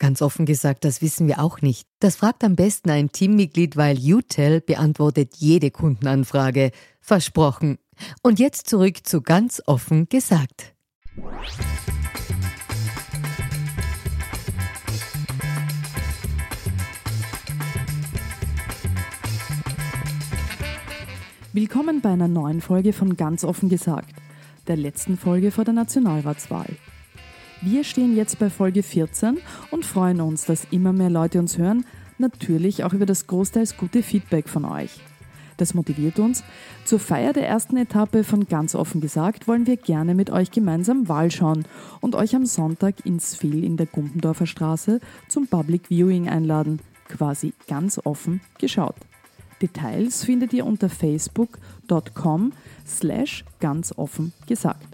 Ganz offen gesagt, das wissen wir auch nicht. Das fragt am besten ein Teammitglied, weil UTEL beantwortet jede Kundenanfrage. Versprochen. Und jetzt zurück zu ganz offen gesagt. Willkommen bei einer neuen Folge von Ganz offen gesagt, der letzten Folge vor der Nationalratswahl. Wir stehen jetzt bei Folge 14 und freuen uns, dass immer mehr Leute uns hören, natürlich auch über das großteils gute Feedback von euch. Das motiviert uns. Zur Feier der ersten Etappe von ganz offen gesagt wollen wir gerne mit euch gemeinsam Wahl schauen und euch am Sonntag ins Fehl in der Gumpendorfer Straße zum Public Viewing einladen. Quasi ganz offen geschaut. Details findet ihr unter facebook.com slash ganz offen gesagt.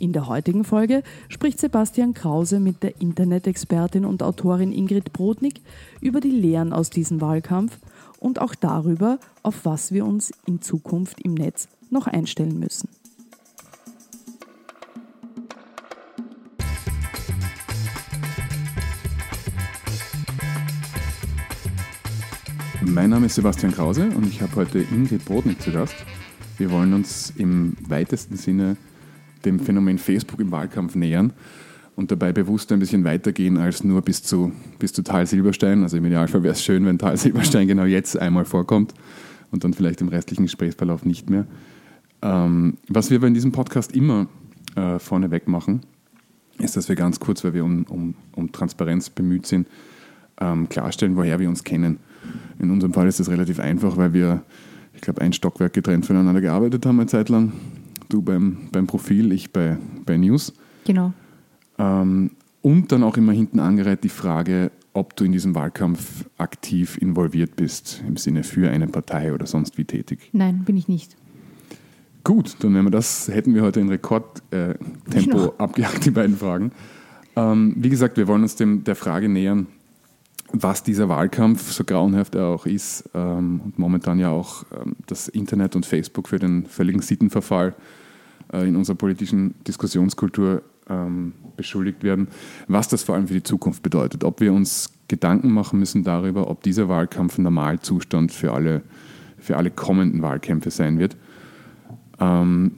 In der heutigen Folge spricht Sebastian Krause mit der Internet-Expertin und Autorin Ingrid Brodnik über die Lehren aus diesem Wahlkampf und auch darüber, auf was wir uns in Zukunft im Netz noch einstellen müssen. Mein Name ist Sebastian Krause und ich habe heute Ingrid Brodnik zu Gast. Wir wollen uns im weitesten Sinne dem Phänomen Facebook im Wahlkampf nähern und dabei bewusst ein bisschen weitergehen als nur bis zu, bis zu Tal Silberstein. Also im Idealfall wäre es schön, wenn Tal Silberstein genau jetzt einmal vorkommt und dann vielleicht im restlichen Gesprächsverlauf nicht mehr. Ähm, was wir aber in diesem Podcast immer äh, vorneweg machen, ist, dass wir ganz kurz, weil wir um, um, um Transparenz bemüht sind, ähm, klarstellen, woher wir uns kennen. In unserem Fall ist das relativ einfach, weil wir, ich glaube, ein Stockwerk getrennt voneinander gearbeitet haben eine Zeit lang. Du beim, beim Profil, ich bei, bei News. Genau. Ähm, und dann auch immer hinten angereiht die Frage, ob du in diesem Wahlkampf aktiv involviert bist, im Sinne für eine Partei oder sonst wie tätig. Nein, bin ich nicht. Gut, dann wir das, hätten wir heute in Rekordtempo äh, genau. abgejagt, die beiden Fragen. Ähm, wie gesagt, wir wollen uns dem, der Frage nähern, was dieser Wahlkampf, so grauenhaft er auch ist, ähm, und momentan ja auch ähm, das Internet und Facebook für den völligen Sittenverfall äh, in unserer politischen Diskussionskultur ähm, beschuldigt werden, was das vor allem für die Zukunft bedeutet. Ob wir uns Gedanken machen müssen darüber, ob dieser Wahlkampf ein Normalzustand für alle, für alle kommenden Wahlkämpfe sein wird. Ähm,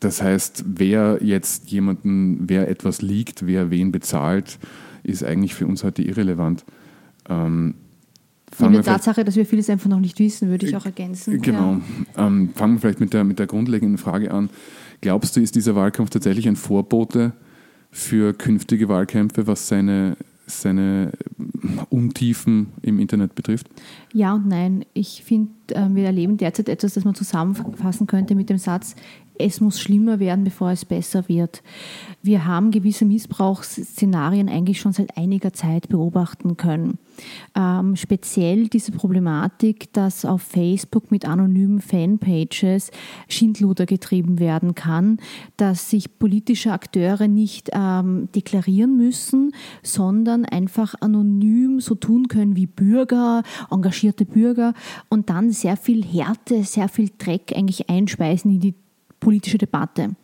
das heißt, wer jetzt jemanden, wer etwas liegt, wer wen bezahlt, ist eigentlich für uns heute irrelevant. Ähm, Neben der Tatsache, dass wir vieles einfach noch nicht wissen, würde ich auch ergänzen. Genau. Ja. Ähm, fangen wir vielleicht mit der, mit der grundlegenden Frage an. Glaubst du, ist dieser Wahlkampf tatsächlich ein Vorbote für künftige Wahlkämpfe, was seine, seine Untiefen im Internet betrifft? Ja und nein. Ich finde, äh, wir erleben derzeit etwas, das man zusammenfassen könnte mit dem Satz, es muss schlimmer werden, bevor es besser wird. Wir haben gewisse Missbrauchsszenarien eigentlich schon seit einiger Zeit beobachten können. Ähm, speziell diese Problematik, dass auf Facebook mit anonymen Fanpages Schindluder getrieben werden kann, dass sich politische Akteure nicht ähm, deklarieren müssen, sondern einfach anonym so tun können wie Bürger, engagierte Bürger und dann sehr viel Härte, sehr viel Dreck eigentlich einspeisen in die politische Debatte.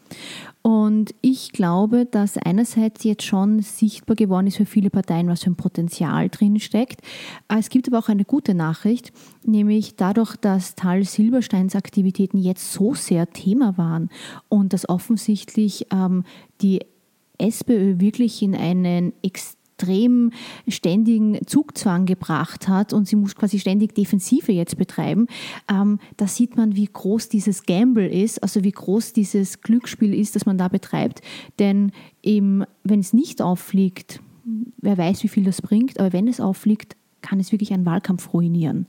Und ich glaube, dass einerseits jetzt schon sichtbar geworden ist für viele Parteien, was für ein Potenzial drin steckt. Es gibt aber auch eine gute Nachricht, nämlich dadurch, dass Tal Silbersteins Aktivitäten jetzt so sehr Thema waren und dass offensichtlich ähm, die SPÖ wirklich in einen extremen extrem ständigen Zugzwang gebracht hat und sie muss quasi ständig Defensive jetzt betreiben, ähm, da sieht man, wie groß dieses Gamble ist, also wie groß dieses Glücksspiel ist, das man da betreibt. Denn eben, wenn es nicht auffliegt, wer weiß, wie viel das bringt, aber wenn es auffliegt, kann es wirklich einen Wahlkampf ruinieren.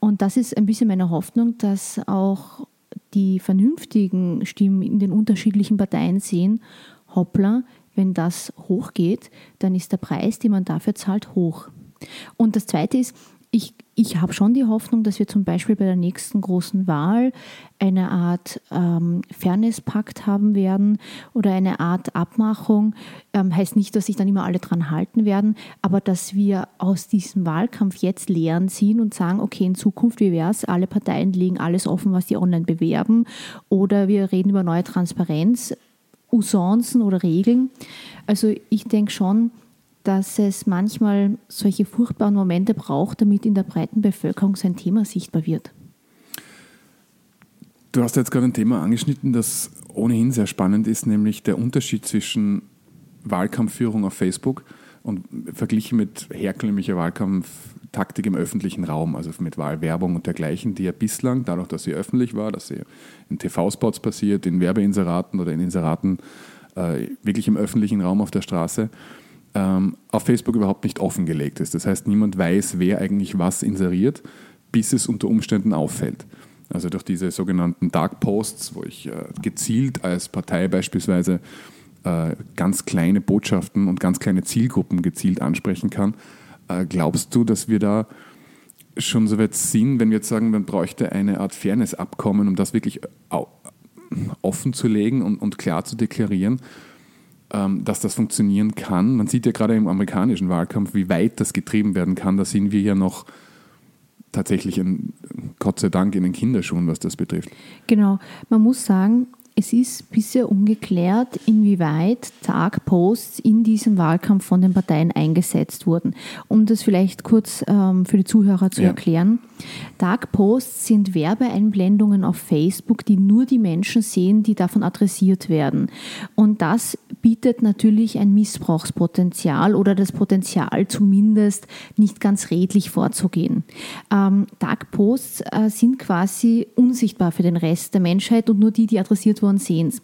Und das ist ein bisschen meine Hoffnung, dass auch die vernünftigen Stimmen in den unterschiedlichen Parteien sehen, hoppla, wenn das hochgeht, dann ist der Preis, den man dafür zahlt, hoch. Und das Zweite ist, ich, ich habe schon die Hoffnung, dass wir zum Beispiel bei der nächsten großen Wahl eine Art ähm, Fairness-Pakt haben werden oder eine Art Abmachung. Ähm, heißt nicht, dass sich dann immer alle dran halten werden, aber dass wir aus diesem Wahlkampf jetzt Lehren ziehen und sagen, okay, in Zukunft, wie wäre es? Alle Parteien legen alles offen, was die online bewerben oder wir reden über neue Transparenz, Usancen oder Regeln. Also ich denke schon, dass es manchmal solche furchtbaren Momente braucht, damit in der breiten Bevölkerung sein Thema sichtbar wird. Du hast jetzt gerade ein Thema angeschnitten, das ohnehin sehr spannend ist, nämlich der Unterschied zwischen Wahlkampfführung auf Facebook und verglichen mit herkömmlicher Wahlkampftaktik im öffentlichen Raum, also mit Wahlwerbung und dergleichen, die ja bislang, dadurch, dass sie öffentlich war, dass sie in TV-Spots passiert, in Werbeinseraten oder in Inseraten äh, wirklich im öffentlichen Raum auf der Straße, ähm, auf Facebook überhaupt nicht offengelegt ist. Das heißt, niemand weiß, wer eigentlich was inseriert, bis es unter Umständen auffällt. Also durch diese sogenannten Dark Posts, wo ich äh, gezielt als Partei beispielsweise äh, ganz kleine Botschaften und ganz kleine Zielgruppen gezielt ansprechen kann. Äh, glaubst du, dass wir da schon so weit sind, wenn wir jetzt sagen, man bräuchte eine Art Fairness-Abkommen, um das wirklich offen zu legen und, und klar zu deklarieren? Ähm, dass das funktionieren kann. Man sieht ja gerade im amerikanischen Wahlkampf, wie weit das getrieben werden kann. Da sind wir ja noch tatsächlich, in, Gott sei Dank, in den Kinderschuhen, was das betrifft. Genau. Man muss sagen, es ist bisher ungeklärt, inwieweit Tagposts in diesem Wahlkampf von den Parteien eingesetzt wurden. Um das vielleicht kurz ähm, für die Zuhörer zu ja. erklären. Tagposts sind Werbeeinblendungen auf Facebook, die nur die Menschen sehen, die davon adressiert werden. Und das bietet natürlich ein Missbrauchspotenzial oder das Potenzial zumindest nicht ganz redlich vorzugehen. Ähm, Tagposts äh, sind quasi unsichtbar für den Rest der Menschheit und nur die, die adressiert worden sehen es.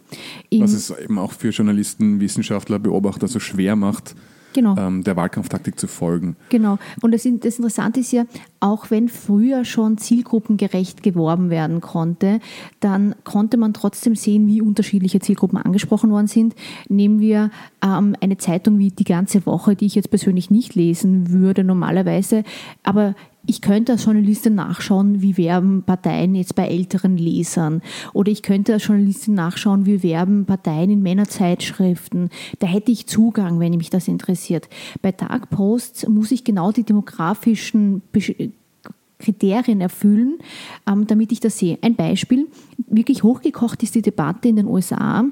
Was es eben auch für Journalisten, Wissenschaftler, Beobachter so schwer macht, genau. ähm, der Wahlkampftaktik zu folgen. Genau. Und das, das Interessante ist ja, auch wenn früher schon zielgruppengerecht geworben werden konnte, dann konnte man trotzdem sehen, wie unterschiedliche Zielgruppen angesprochen worden sind. Nehmen wir ähm, eine Zeitung wie Die ganze Woche, die ich jetzt persönlich nicht lesen würde normalerweise, aber ich könnte als Journalistin nachschauen, wie werben Parteien jetzt bei älteren Lesern. Oder ich könnte als Journalistin nachschauen, wie werben Parteien in Männerzeitschriften. Da hätte ich Zugang, wenn mich das interessiert. Bei Tagposts muss ich genau die demografischen Kriterien erfüllen, ähm, damit ich das sehe. Ein Beispiel, wirklich hochgekocht ist die Debatte in den USA,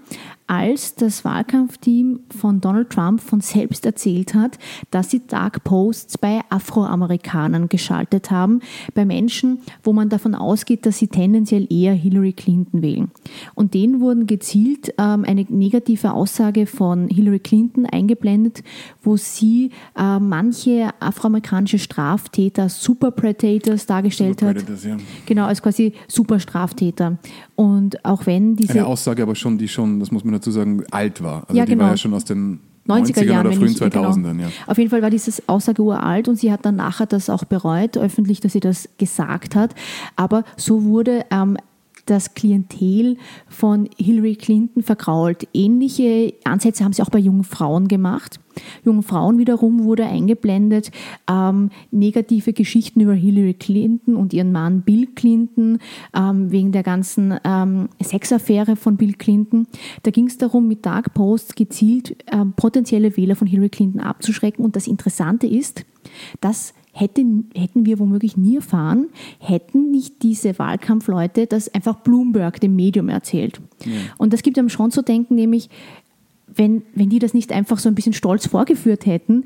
als das Wahlkampfteam von Donald Trump von selbst erzählt hat, dass sie Dark Posts bei Afroamerikanern geschaltet haben, bei Menschen, wo man davon ausgeht, dass sie tendenziell eher Hillary Clinton wählen. Und denen wurden gezielt ähm, eine negative Aussage von Hillary Clinton eingeblendet, wo sie äh, manche afroamerikanische Straftäter Super Predators dargestellt Super hat. Ja. Genau, als quasi Superstraftäter. Und auch wenn diese. Eine Aussage aber schon, die schon, das muss man dazu sagen, alt war. Also ja, die genau. war ja schon aus den 90er, 90er Jahren oder frühen 2000ern. Genau. Ja. Auf jeden Fall war dieses Aussage uralt und sie hat dann nachher das auch bereut, öffentlich, dass sie das gesagt hat. Aber so wurde ähm, das Klientel von Hillary Clinton vergrault. Ähnliche Ansätze haben sie auch bei jungen Frauen gemacht. Jungen Frauen wiederum wurde eingeblendet ähm, negative Geschichten über Hillary Clinton und ihren Mann Bill Clinton ähm, wegen der ganzen ähm, Sexaffäre von Bill Clinton. Da ging es darum, mit Dark Posts gezielt ähm, potenzielle Wähler von Hillary Clinton abzuschrecken. Und das Interessante ist, dass hätten, hätten wir womöglich nie erfahren, hätten nicht diese Wahlkampfleute das einfach Bloomberg, dem Medium, erzählt. Ja. Und das gibt einem schon zu denken, nämlich, wenn, wenn die das nicht einfach so ein bisschen stolz vorgeführt hätten,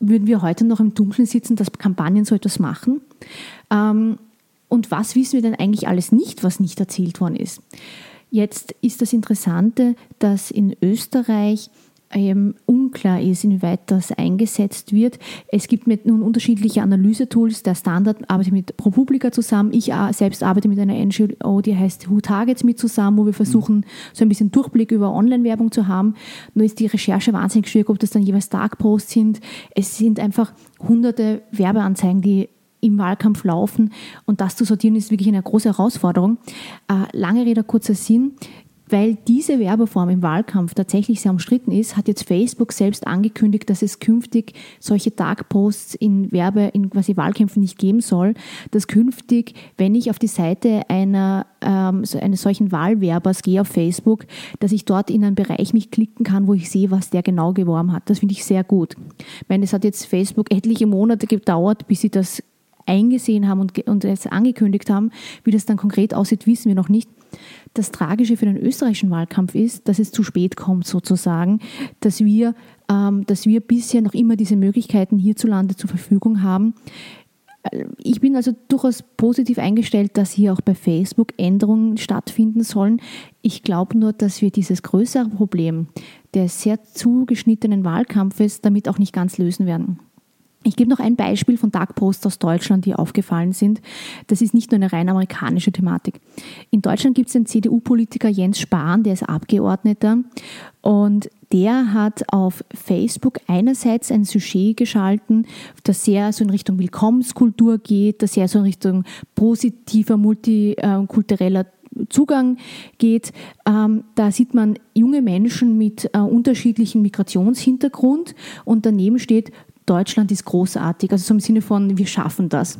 würden wir heute noch im Dunkeln sitzen, dass Kampagnen so etwas machen. Ähm, und was wissen wir denn eigentlich alles nicht, was nicht erzählt worden ist? Jetzt ist das Interessante, dass in Österreich ähm, unklar ist, inwieweit das eingesetzt wird. Es gibt mit nun unterschiedliche Analysetools. Der Standard arbeitet mit ProPublica zusammen. Ich selbst arbeite mit einer NGO, die heißt Who Targets mit zusammen, wo wir versuchen, so ein bisschen Durchblick über Online-Werbung zu haben. Nur ist die Recherche wahnsinnig schwierig, ob das dann jeweils Dark-Posts sind. Es sind einfach hunderte Werbeanzeigen, die im Wahlkampf laufen und das zu sortieren ist wirklich eine große Herausforderung. Äh, lange Rede, kurzer Sinn weil diese Werbeform im Wahlkampf tatsächlich sehr umstritten ist, hat jetzt Facebook selbst angekündigt, dass es künftig solche Dark Posts in Werbe, in quasi Wahlkämpfen nicht geben soll, dass künftig, wenn ich auf die Seite einer, ähm, eines solchen Wahlwerbers gehe auf Facebook, dass ich dort in einen Bereich mich klicken kann, wo ich sehe, was der genau geworben hat. Das finde ich sehr gut. Ich meine, es hat jetzt Facebook etliche Monate gedauert, bis sie das eingesehen haben und, und es angekündigt haben. Wie das dann konkret aussieht, wissen wir noch nicht. Das Tragische für den österreichischen Wahlkampf ist, dass es zu spät kommt sozusagen, dass wir, ähm, dass wir bisher noch immer diese Möglichkeiten hierzulande zur Verfügung haben. Ich bin also durchaus positiv eingestellt, dass hier auch bei Facebook Änderungen stattfinden sollen. Ich glaube nur, dass wir dieses größere Problem des sehr zugeschnittenen Wahlkampfes damit auch nicht ganz lösen werden. Ich gebe noch ein Beispiel von Dark Posts aus Deutschland, die aufgefallen sind. Das ist nicht nur eine rein amerikanische Thematik. In Deutschland gibt es den CDU-Politiker Jens Spahn, der ist Abgeordneter und der hat auf Facebook einerseits ein Sujet geschalten, das sehr so in Richtung Willkommenskultur geht, das sehr so in Richtung positiver multikultureller Zugang geht. Ähm, da sieht man junge Menschen mit äh, unterschiedlichem Migrationshintergrund und daneben steht Deutschland ist großartig, also so im Sinne von, wir schaffen das.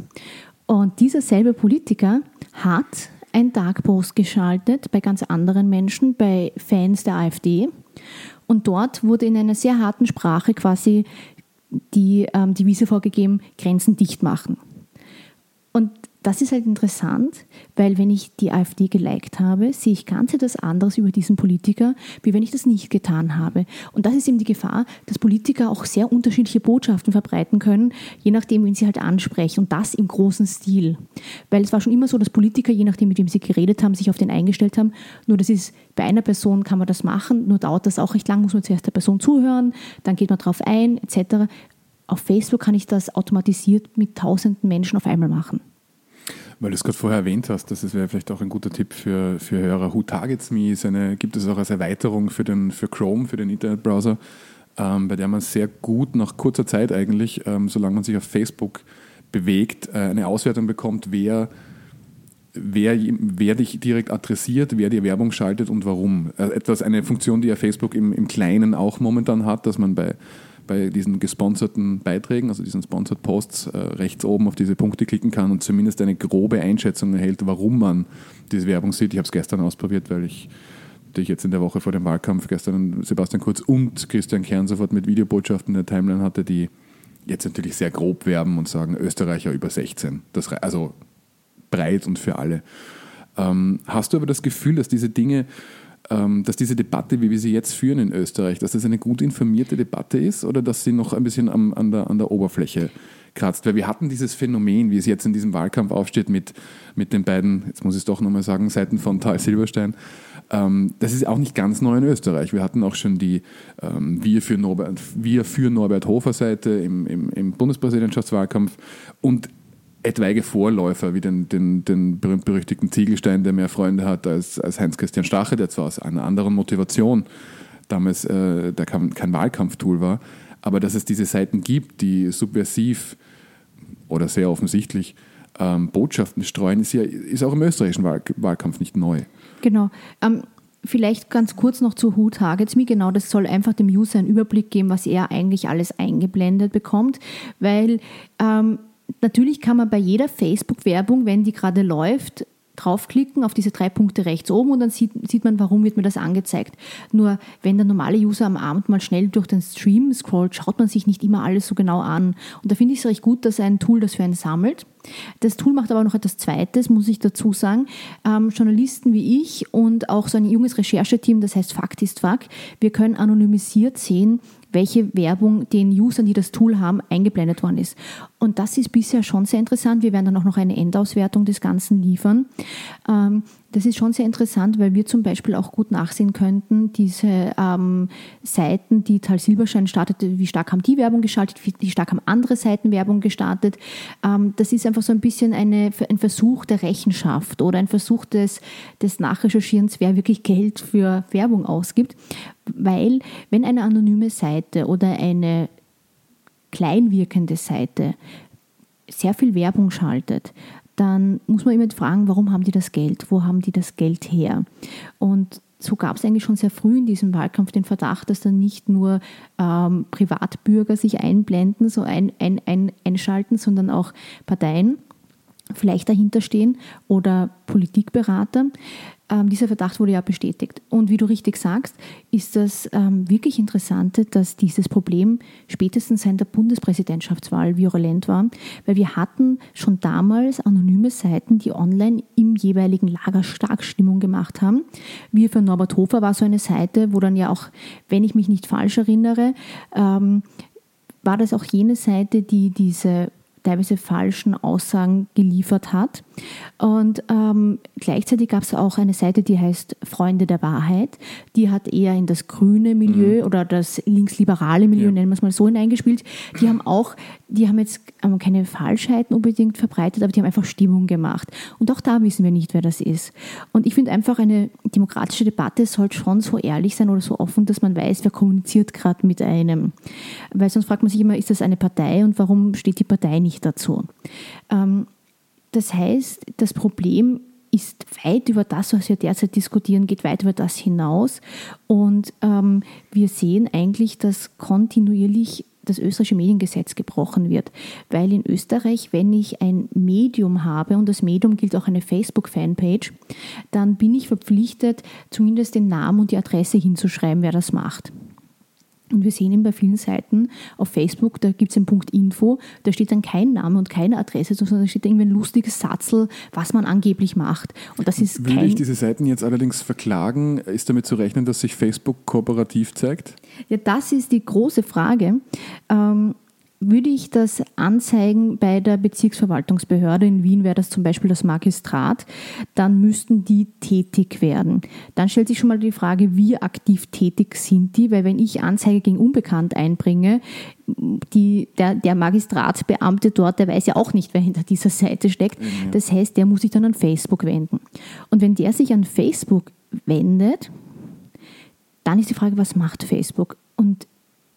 Und dieser selbe Politiker hat ein Dark Post geschaltet bei ganz anderen Menschen, bei Fans der AfD. Und dort wurde in einer sehr harten Sprache quasi die ähm, Devise vorgegeben, Grenzen dicht machen. Das ist halt interessant, weil wenn ich die AfD geliked habe, sehe ich ganz etwas anderes über diesen Politiker, wie wenn ich das nicht getan habe. Und das ist eben die Gefahr, dass Politiker auch sehr unterschiedliche Botschaften verbreiten können, je nachdem, wen sie halt ansprechen. Und das im großen Stil. Weil es war schon immer so, dass Politiker, je nachdem, mit wem sie geredet haben, sich auf den eingestellt haben. Nur das ist, bei einer Person kann man das machen, nur dauert das auch recht lang, muss man zuerst der Person zuhören, dann geht man drauf ein, etc. Auf Facebook kann ich das automatisiert mit tausenden Menschen auf einmal machen. Weil du es gerade vorher erwähnt hast, das wäre vielleicht auch ein guter Tipp für, für Hörer. Who Targets Me ist eine, gibt es auch als Erweiterung für, den, für Chrome, für den Internetbrowser, ähm, bei der man sehr gut nach kurzer Zeit eigentlich, ähm, solange man sich auf Facebook bewegt, äh, eine Auswertung bekommt, wer, wer, wer dich direkt adressiert, wer dir Werbung schaltet und warum. Äh, etwas, eine Funktion, die ja Facebook im, im Kleinen auch momentan hat, dass man bei bei diesen gesponserten Beiträgen, also diesen Sponsored Posts, äh, rechts oben auf diese Punkte klicken kann und zumindest eine grobe Einschätzung erhält, warum man diese Werbung sieht. Ich habe es gestern ausprobiert, weil ich ich jetzt in der Woche vor dem Wahlkampf gestern Sebastian Kurz und Christian Kern sofort mit Videobotschaften in der Timeline hatte, die jetzt natürlich sehr grob werben und sagen, Österreicher über 16. Das, also breit und für alle. Ähm, hast du aber das Gefühl, dass diese Dinge dass diese Debatte, wie wir sie jetzt führen in Österreich, dass das eine gut informierte Debatte ist oder dass sie noch ein bisschen am, an, der, an der Oberfläche kratzt? Weil wir hatten dieses Phänomen, wie es jetzt in diesem Wahlkampf aufsteht, mit, mit den beiden, jetzt muss ich es doch nochmal sagen, Seiten von Tal Silberstein. Ähm, das ist auch nicht ganz neu in Österreich. Wir hatten auch schon die ähm, Wir für Norbert, Wir für Norbert Hofer Seite im, im, im Bundespräsidentschaftswahlkampf und etwaige Vorläufer wie den, den, den berühmt-berüchtigten Ziegelstein, der mehr Freunde hat als, als Heinz-Christian Stache, der zwar aus einer anderen Motivation damals äh, der kein, kein Wahlkampftool war, aber dass es diese Seiten gibt, die subversiv oder sehr offensichtlich ähm, Botschaften streuen, ist, ja, ist auch im österreichischen Wahl Wahlkampf nicht neu. Genau. Ähm, vielleicht ganz kurz noch zu Who Targets Me. Genau, das soll einfach dem User einen Überblick geben, was er eigentlich alles eingeblendet bekommt, weil ähm, Natürlich kann man bei jeder Facebook-Werbung, wenn die gerade läuft, draufklicken auf diese drei Punkte rechts oben und dann sieht, sieht man, warum wird mir das angezeigt. Nur wenn der normale User am Abend mal schnell durch den Stream scrollt, schaut man sich nicht immer alles so genau an. Und da finde ich es recht gut, dass ein Tool das für einen sammelt. Das Tool macht aber noch etwas Zweites, muss ich dazu sagen. Ähm, Journalisten wie ich und auch so ein junges Rechercheteam, das heißt Fakt ist Fakt, wir können anonymisiert sehen, welche Werbung den Usern, die das Tool haben, eingeblendet worden ist. Und das ist bisher schon sehr interessant. Wir werden dann auch noch eine Endauswertung des Ganzen liefern. Ähm, Das ist schon sehr interessant, weil wir zum Beispiel auch gut nachsehen könnten, diese ähm, Seiten, die Tal Silberschein startete, wie stark haben die Werbung geschaltet, wie stark haben andere Seiten Werbung gestartet. Ähm, das ist einfach so ein bisschen eine, ein Versuch der Rechenschaft oder ein Versuch des, des Nachrecherchierens, wer wirklich Geld für Werbung ausgibt. Weil wenn eine anonyme Seite oder eine kleinwirkende Seite sehr viel Werbung schaltet, dann muss man immer fragen, warum haben die das Geld? Wo haben die das Geld her? Und so gab es eigentlich schon sehr früh in diesem Wahlkampf den Verdacht, dass dann nicht nur ähm, Privatbürger sich einblenden, so ein, ein, ein, einschalten, sondern auch Parteien vielleicht dahinter stehen oder Politikberater. Ähm, dieser Verdacht wurde ja bestätigt. Und wie du richtig sagst, ist das ähm, wirklich Interessante, dass dieses Problem spätestens seit der Bundespräsidentschaftswahl virulent war, weil wir hatten schon damals anonyme Seiten, die online im jeweiligen Lager stark Stimmung gemacht haben. Wir für Norbert Hofer war so eine Seite, wo dann ja auch, wenn ich mich nicht falsch erinnere, ähm, war das auch jene Seite, die diese teilweise falschen Aussagen geliefert hat. Und ähm, gleichzeitig gab es auch eine Seite, die heißt Freunde der Wahrheit. Die hat eher in das grüne Milieu mhm. oder das linksliberale Milieu, ja. nennen wir es mal so, hineingespielt. Die haben auch, die haben jetzt ähm, keine Falschheiten unbedingt verbreitet, aber die haben einfach Stimmung gemacht. Und auch da wissen wir nicht, wer das ist. Und ich finde einfach, eine demokratische Debatte sollte schon so ehrlich sein oder so offen, dass man weiß, wer kommuniziert gerade mit einem. Weil sonst fragt man sich immer, ist das eine Partei und warum steht die Partei nicht dazu? Ähm, das heißt, das Problem ist weit über das, was wir derzeit diskutieren, geht weit über das hinaus. Und ähm, wir sehen eigentlich, dass kontinuierlich das österreichische Mediengesetz gebrochen wird. Weil in Österreich, wenn ich ein Medium habe und das Medium gilt auch eine Facebook-Fanpage, dann bin ich verpflichtet, zumindest den Namen und die Adresse hinzuschreiben, wer das macht. Und wir sehen ihn bei vielen Seiten auf Facebook, da gibt es den Punkt Info, da steht dann kein Name und keine Adresse, sondern da steht irgendwie ein lustiges Satzel, was man angeblich macht. Und das ist Will ich diese Seiten jetzt allerdings verklagen? Ist damit zu rechnen, dass sich Facebook kooperativ zeigt? Ja, das ist die große Frage. Ähm, würde ich das anzeigen bei der Bezirksverwaltungsbehörde, in Wien wäre das zum Beispiel das Magistrat, dann müssten die tätig werden. Dann stellt sich schon mal die Frage, wie aktiv tätig sind die, weil wenn ich Anzeige gegen Unbekannt einbringe, die, der, der Magistratsbeamte dort, der weiß ja auch nicht, wer hinter dieser Seite steckt. Mhm. Das heißt, der muss sich dann an Facebook wenden. Und wenn der sich an Facebook wendet, dann ist die Frage, was macht Facebook? Und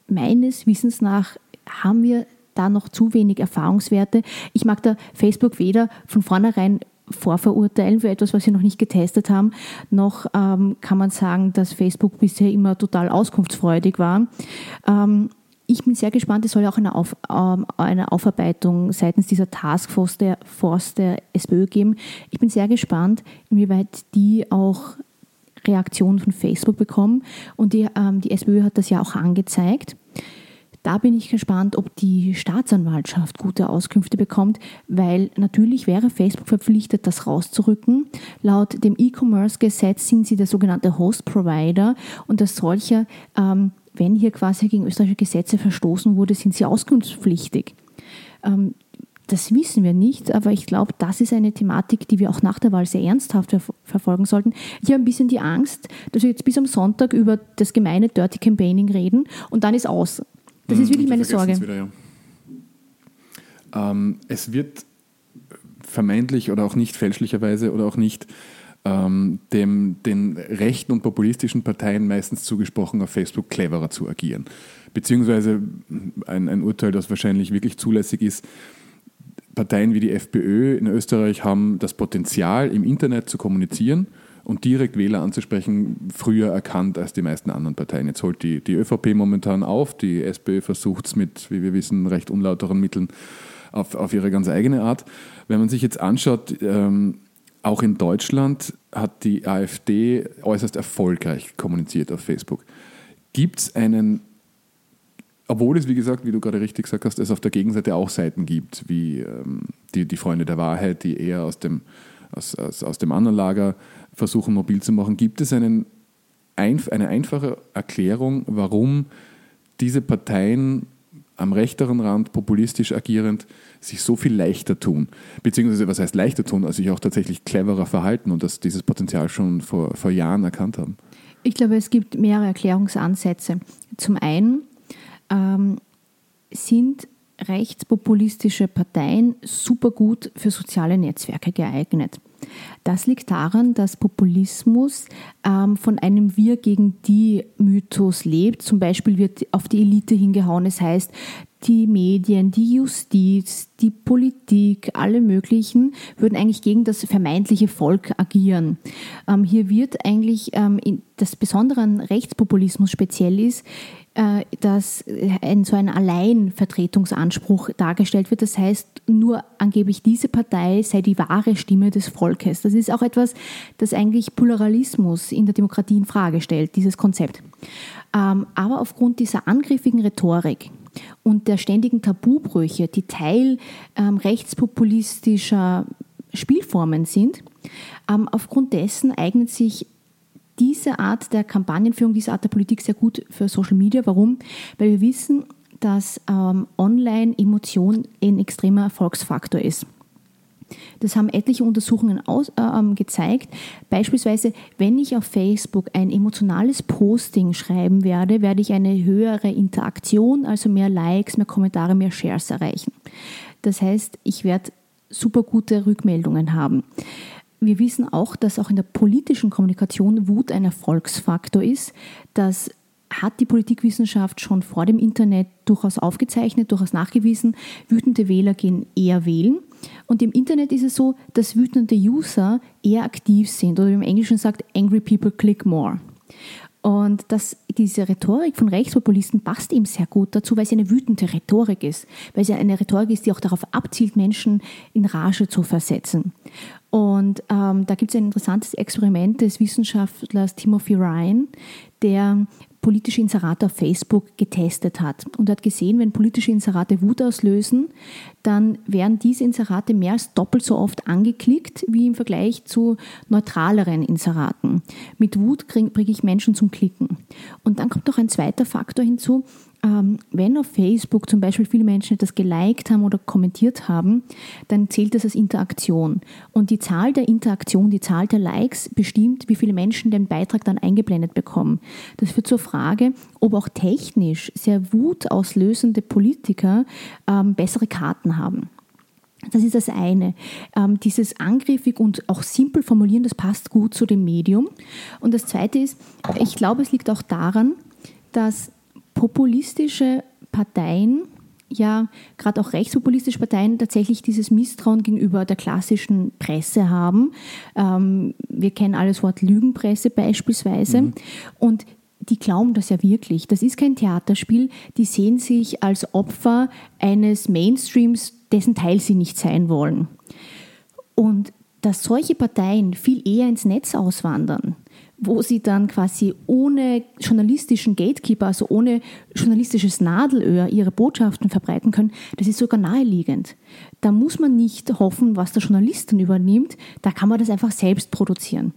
meines Wissens nach haben wir da noch zu wenig Erfahrungswerte. Ich mag da Facebook weder von vornherein vorverurteilen für etwas, was sie noch nicht getestet haben, noch ähm, kann man sagen, dass Facebook bisher immer total auskunftsfreudig war. Ähm, ich bin sehr gespannt, es soll ja auch eine, Auf, ähm, eine Aufarbeitung seitens dieser Taskforce der, Force der SPÖ geben. Ich bin sehr gespannt, inwieweit die auch Reaktionen von Facebook bekommen. Und die, ähm, die SPÖ hat das ja auch angezeigt. Da bin ich gespannt, ob die Staatsanwaltschaft gute Auskünfte bekommt, weil natürlich wäre Facebook verpflichtet, das rauszurücken. Laut dem E-Commerce-Gesetz sind sie der sogenannte Host-Provider und als solcher, ähm, wenn hier quasi gegen österreichische Gesetze verstoßen wurde, sind sie auskunftspflichtig. Ähm, das wissen wir nicht, aber ich glaube, das ist eine Thematik, die wir auch nach der Wahl sehr ernsthaft ver verfolgen sollten. Ich habe ein bisschen die Angst, dass wir jetzt bis am Sonntag über das gemeine Dirty Campaigning reden und dann ist aus. Das ist wirklich meine Sorge. Wieder, ja. ähm, es wird vermeintlich oder auch nicht fälschlicherweise oder auch nicht ähm, dem, den rechten und populistischen Parteien meistens zugesprochen, auf Facebook cleverer zu agieren. Beziehungsweise ein, ein Urteil, das wahrscheinlich wirklich zulässig ist, Parteien wie die FPÖ in Österreich haben das Potenzial, im Internet zu kommunizieren und direkt Wähler anzusprechen, früher erkannt als die meisten anderen Parteien. Jetzt holt die, die ÖVP momentan auf, die SPÖ versucht es mit, wie wir wissen, recht unlauteren Mitteln auf, auf ihre ganz eigene Art. Wenn man sich jetzt anschaut, ähm, auch in Deutschland hat die AfD äußerst erfolgreich kommuniziert auf Facebook. Gibt es einen, obwohl es, wie gesagt, wie du gerade richtig gesagt hast, es auf der Gegenseite auch Seiten gibt, wie ähm, die, die Freunde der Wahrheit, die eher aus dem, aus, aus, aus dem anderen Lager versuchen mobil zu machen. Gibt es einen, eine einfache Erklärung, warum diese Parteien am rechteren Rand, populistisch agierend, sich so viel leichter tun. Beziehungsweise, was heißt leichter tun, also sich auch tatsächlich cleverer verhalten und dass dieses Potenzial schon vor, vor Jahren erkannt haben? Ich glaube, es gibt mehrere Erklärungsansätze. Zum einen ähm, sind rechtspopulistische Parteien super gut für soziale Netzwerke geeignet. Das liegt daran, dass Populismus ähm, von einem Wir gegen die Mythos lebt. Zum Beispiel wird auf die Elite hingehauen. Es das heißt, die Medien, die Justiz, die Politik, alle möglichen würden eigentlich gegen das vermeintliche Volk agieren. Ähm, hier wird eigentlich ähm, das Besondere an Rechtspopulismus speziell ist, dass ein, so ein Alleinvertretungsanspruch dargestellt wird. Das heißt, nur angeblich diese Partei sei die wahre Stimme des Volkes. Das ist auch etwas, das eigentlich Pluralismus in der Demokratie in Frage stellt, dieses Konzept. Ähm, aber aufgrund dieser angriffigen Rhetorik und der ständigen Tabubrüche, die Teil ähm, rechtspopulistischer Spielformen sind, ähm, aufgrund dessen eignet sich diese Art der Kampagnenführung, diese Art der Politik sehr gut für Social Media. Warum? Weil wir wissen, dass ähm, Online-Emotion ein extremer Erfolgsfaktor ist. Das haben etliche Untersuchungen aus, äh, ähm, gezeigt. Beispielsweise, wenn ich auf Facebook ein emotionales Posting schreiben werde, werde ich eine höhere Interaktion, also mehr Likes, mehr Kommentare, mehr Shares erreichen. Das heißt, ich werde super gute Rückmeldungen haben. Wir wissen auch, dass auch in der politischen Kommunikation Wut ein Erfolgsfaktor ist. Das hat die Politikwissenschaft schon vor dem Internet durchaus aufgezeichnet, durchaus nachgewiesen. Wütende Wähler gehen eher wählen. Und im Internet ist es so, dass wütende User eher aktiv sind oder im Englischen sagt, angry people click more. Und das, diese Rhetorik von Rechtspopulisten passt ihm sehr gut dazu, weil sie eine wütende Rhetorik ist. Weil sie eine Rhetorik ist, die auch darauf abzielt, Menschen in Rage zu versetzen. Und ähm, da gibt es ein interessantes Experiment des Wissenschaftlers Timothy Ryan, der politische Inserate auf Facebook getestet hat und hat gesehen, wenn politische Inserate Wut auslösen, dann werden diese Inserate mehr als doppelt so oft angeklickt wie im Vergleich zu neutraleren Inseraten. Mit Wut bringe ich Menschen zum Klicken. Und dann kommt noch ein zweiter Faktor hinzu, wenn auf Facebook zum Beispiel viele Menschen etwas geliked haben oder kommentiert haben, dann zählt das als Interaktion. Und die Zahl der Interaktion, die Zahl der Likes bestimmt, wie viele Menschen den Beitrag dann eingeblendet bekommen. Das führt zur Frage, ob auch technisch sehr wutauslösende Politiker ähm, bessere Karten haben. Das ist das eine. Ähm, dieses angriffig und auch simpel formulieren, das passt gut zu dem Medium. Und das zweite ist, ich glaube, es liegt auch daran, dass populistische Parteien, ja, gerade auch rechtspopulistische Parteien tatsächlich dieses Misstrauen gegenüber der klassischen Presse haben. Ähm, wir kennen alles Wort Lügenpresse beispielsweise. Mhm. Und die glauben das ja wirklich. Das ist kein Theaterspiel. Die sehen sich als Opfer eines Mainstreams, dessen Teil sie nicht sein wollen. Und dass solche Parteien viel eher ins Netz auswandern, wo sie dann quasi ohne journalistischen Gatekeeper, also ohne journalistisches Nadelöhr ihre Botschaften verbreiten können, das ist sogar naheliegend. Da muss man nicht hoffen, was der Journalist dann übernimmt, da kann man das einfach selbst produzieren.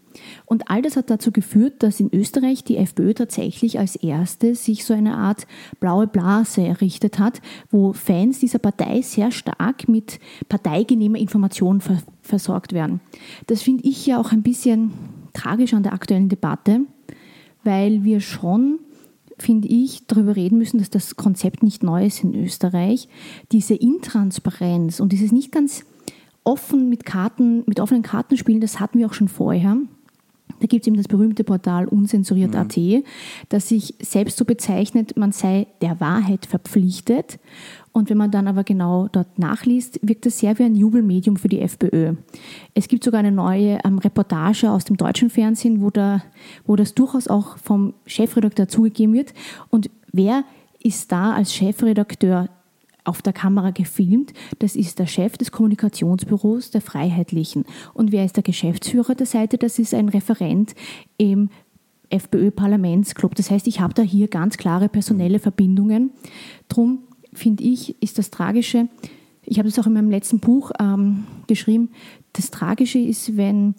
Und all das hat dazu geführt, dass in Österreich die FPÖ tatsächlich als erste sich so eine Art blaue Blase errichtet hat, wo Fans dieser Partei sehr stark mit parteigenehmer Information versorgt werden. Das finde ich ja auch ein bisschen tragisch an der aktuellen Debatte, weil wir schon, finde ich, darüber reden müssen, dass das Konzept nicht neu ist in Österreich. Diese Intransparenz und dieses nicht ganz offen mit Karten, mit offenen Karten spielen, das hatten wir auch schon vorher. Da gibt es eben das berühmte Portal unsensuriert.at, mhm. das sich selbst so bezeichnet, man sei der Wahrheit verpflichtet. Und wenn man dann aber genau dort nachliest, wirkt das sehr wie ein Jubelmedium für die FPÖ. Es gibt sogar eine neue ähm, Reportage aus dem deutschen Fernsehen, wo, da, wo das durchaus auch vom Chefredakteur zugegeben wird. Und wer ist da als Chefredakteur auf der Kamera gefilmt. Das ist der Chef des Kommunikationsbüros der Freiheitlichen. Und wer ist der Geschäftsführer der Seite? Das ist ein Referent im FPÖ-Parlamentsclub. Das heißt, ich habe da hier ganz klare personelle Verbindungen. Drum finde ich, ist das Tragische, ich habe das auch in meinem letzten Buch ähm, geschrieben, das Tragische ist, wenn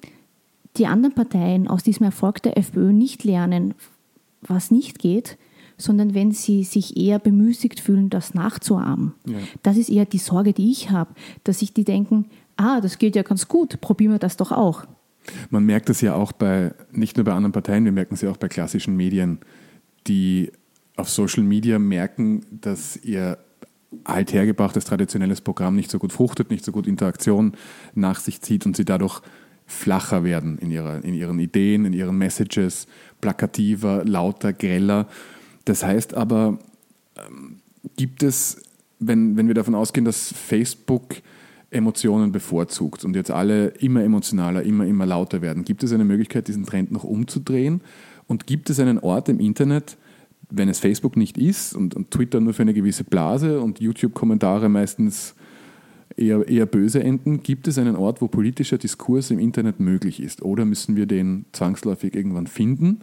die anderen Parteien aus diesem Erfolg der FPÖ nicht lernen, was nicht geht, sondern wenn sie sich eher bemüßigt fühlen, das nachzuahmen. Ja. Das ist eher die Sorge, die ich habe, dass sich die denken, ah, das geht ja ganz gut, probieren wir das doch auch. Man merkt es ja auch bei, nicht nur bei anderen Parteien, wir merken es ja auch bei klassischen Medien, die auf Social Media merken, dass ihr althergebrachtes traditionelles Programm nicht so gut fruchtet, nicht so gut Interaktion nach sich zieht und sie dadurch flacher werden in, ihrer, in ihren Ideen, in ihren Messages, plakativer, lauter, greller. Das heißt aber, ähm, gibt es, wenn, wenn wir davon ausgehen, dass Facebook Emotionen bevorzugt und jetzt alle immer emotionaler, immer, immer lauter werden, gibt es eine Möglichkeit, diesen Trend noch umzudrehen? Und gibt es einen Ort im Internet, wenn es Facebook nicht ist und, und Twitter nur für eine gewisse Blase und YouTube-Kommentare meistens eher, eher böse enden, gibt es einen Ort, wo politischer Diskurs im Internet möglich ist? Oder müssen wir den zwangsläufig irgendwann finden?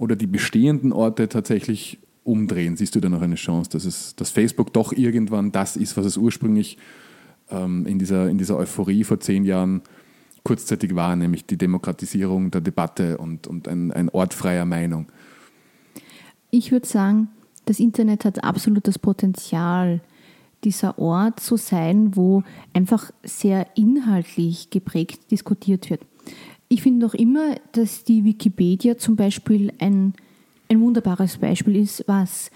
Oder die bestehenden Orte tatsächlich umdrehen? Siehst du da noch eine Chance, dass, es, dass Facebook doch irgendwann das ist, was es ursprünglich ähm, in, dieser, in dieser Euphorie vor zehn Jahren kurzzeitig war, nämlich die Demokratisierung der Debatte und, und ein, ein Ort freier Meinung? Ich würde sagen, das Internet hat absolut das Potenzial, dieser Ort zu sein, wo einfach sehr inhaltlich geprägt diskutiert wird. Ich finde noch immer, dass die Wikipedia zum Beispiel ein, ein wunderbares Beispiel ist, was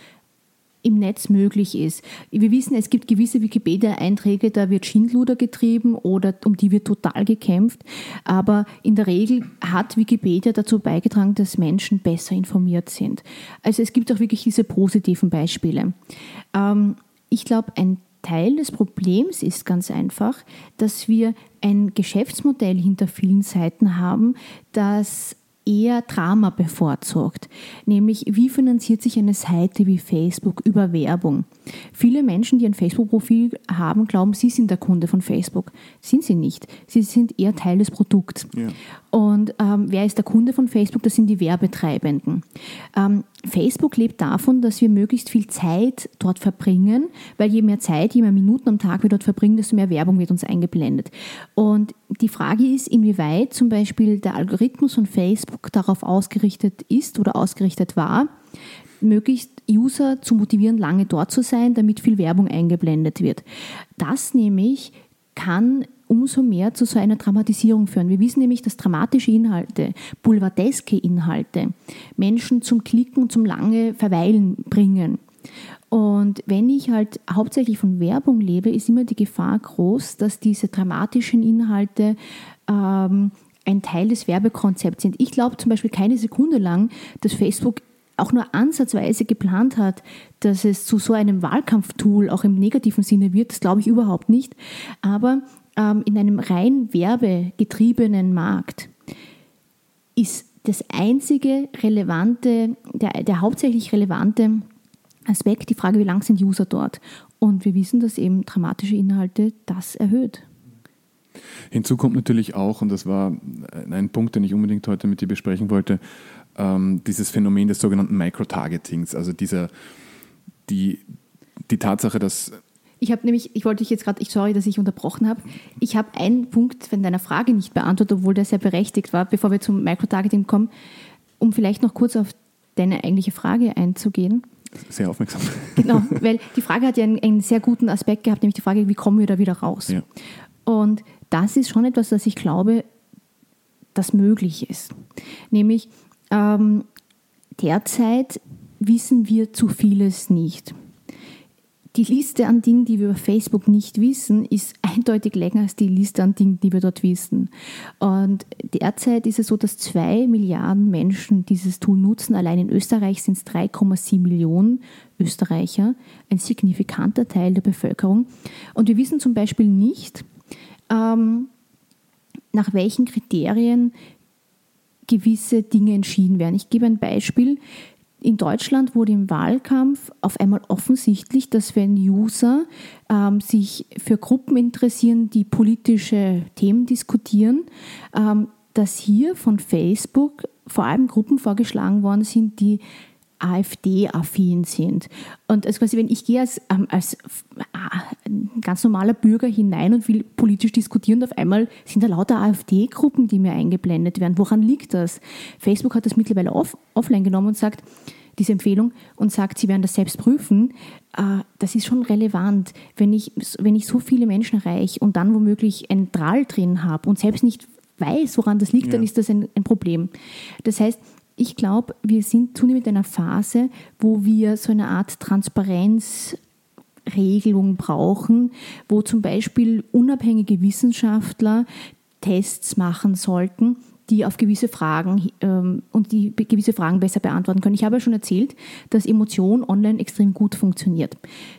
im Netz möglich ist. Wir wissen, es gibt gewisse Wikipedia-Einträge, da wird Schindluder getrieben oder um die wird total gekämpft. Aber in der Regel hat Wikipedia dazu beigetragen, dass Menschen besser informiert sind. Also es gibt auch wirklich diese positiven Beispiele. Ähm, ich glaube, ein Teil des Problems ist ganz einfach, dass wir ein Geschäftsmodell hinter vielen Seiten haben, das eher Drama bevorzugt, nämlich wie finanziert sich eine Seite wie Facebook über Werbung. Viele Menschen, die ein Facebook-Profil haben, glauben, sie sind der Kunde von Facebook. Sind sie nicht. Sie sind eher Teil des Produkts. Ja. Und ähm, wer ist der Kunde von Facebook? Das sind die Werbetreibenden. Ähm, Facebook lebt davon, dass wir möglichst viel Zeit dort verbringen, weil je mehr Zeit, je mehr Minuten am Tag wir dort verbringen, desto mehr Werbung wird uns eingeblendet. Und die Frage ist, inwieweit zum Beispiel der Algorithmus von Facebook darauf ausgerichtet ist oder ausgerichtet war, möglichst User zu motivieren, lange dort zu sein, damit viel Werbung eingeblendet wird. Das nämlich kann umso mehr zu so einer Dramatisierung führen. Wir wissen nämlich, dass dramatische Inhalte, boulevardeske Inhalte Menschen zum Klicken zum lange Verweilen bringen. Und wenn ich halt hauptsächlich von Werbung lebe, ist immer die Gefahr groß, dass diese dramatischen Inhalte ähm, ein Teil des Werbekonzepts sind. Ich glaube zum Beispiel keine Sekunde lang, dass Facebook auch nur ansatzweise geplant hat, dass es zu so einem Wahlkampftool auch im negativen Sinne wird, das glaube ich überhaupt nicht. Aber in einem rein werbegetriebenen Markt ist das einzige relevante, der, der hauptsächlich relevante Aspekt die Frage, wie lang sind User dort? Und wir wissen, dass eben dramatische Inhalte das erhöht. Hinzu kommt natürlich auch, und das war ein Punkt, den ich unbedingt heute mit dir besprechen wollte, ähm, dieses Phänomen des sogenannten Microtargetings, also dieser, die, die Tatsache, dass ich habe nämlich, ich wollte dich jetzt gerade, ich sorry, dass ich unterbrochen habe. Ich habe einen Punkt von deiner Frage nicht beantwortet, obwohl der sehr berechtigt war, bevor wir zum Microtargeting kommen, um vielleicht noch kurz auf deine eigentliche Frage einzugehen. Sehr aufmerksam. Genau, weil die Frage hat ja einen, einen sehr guten Aspekt gehabt, nämlich die Frage, wie kommen wir da wieder raus? Ja. Und das ist schon etwas, das ich glaube, das möglich ist. Nämlich, ähm, derzeit wissen wir zu vieles nicht. Die Liste an Dingen, die wir über Facebook nicht wissen, ist eindeutig länger als die Liste an Dingen, die wir dort wissen. Und derzeit ist es so, dass zwei Milliarden Menschen dieses Tool nutzen. Allein in Österreich sind es 3,7 Millionen Österreicher, ein signifikanter Teil der Bevölkerung. Und wir wissen zum Beispiel nicht, ähm, nach welchen Kriterien gewisse Dinge entschieden werden. Ich gebe ein Beispiel. In Deutschland wurde im Wahlkampf auf einmal offensichtlich, dass wenn User ähm, sich für Gruppen interessieren, die politische Themen diskutieren, ähm, dass hier von Facebook vor allem Gruppen vorgeschlagen worden sind, die AfD-affin sind. Und also quasi, wenn ich gehe als, ähm, als äh, ganz normaler Bürger hinein und will politisch diskutieren, auf einmal sind da lauter AfD-Gruppen, die mir eingeblendet werden. Woran liegt das? Facebook hat das mittlerweile off offline genommen und sagt, diese Empfehlung und sagt, Sie werden das selbst prüfen, äh, das ist schon relevant. Wenn ich, wenn ich so viele Menschen erreiche und dann womöglich einen Drall drin habe und selbst nicht weiß, woran das liegt, ja. dann ist das ein, ein Problem. Das heißt, ich glaube, wir sind zunehmend in einer Phase, wo wir so eine Art Transparenzregelung brauchen, wo zum Beispiel unabhängige Wissenschaftler Tests machen sollten, die auf gewisse Fragen ähm, und die gewisse Fragen besser beantworten können. Ich habe ja schon erzählt, dass Emotion online extrem gut funktioniert.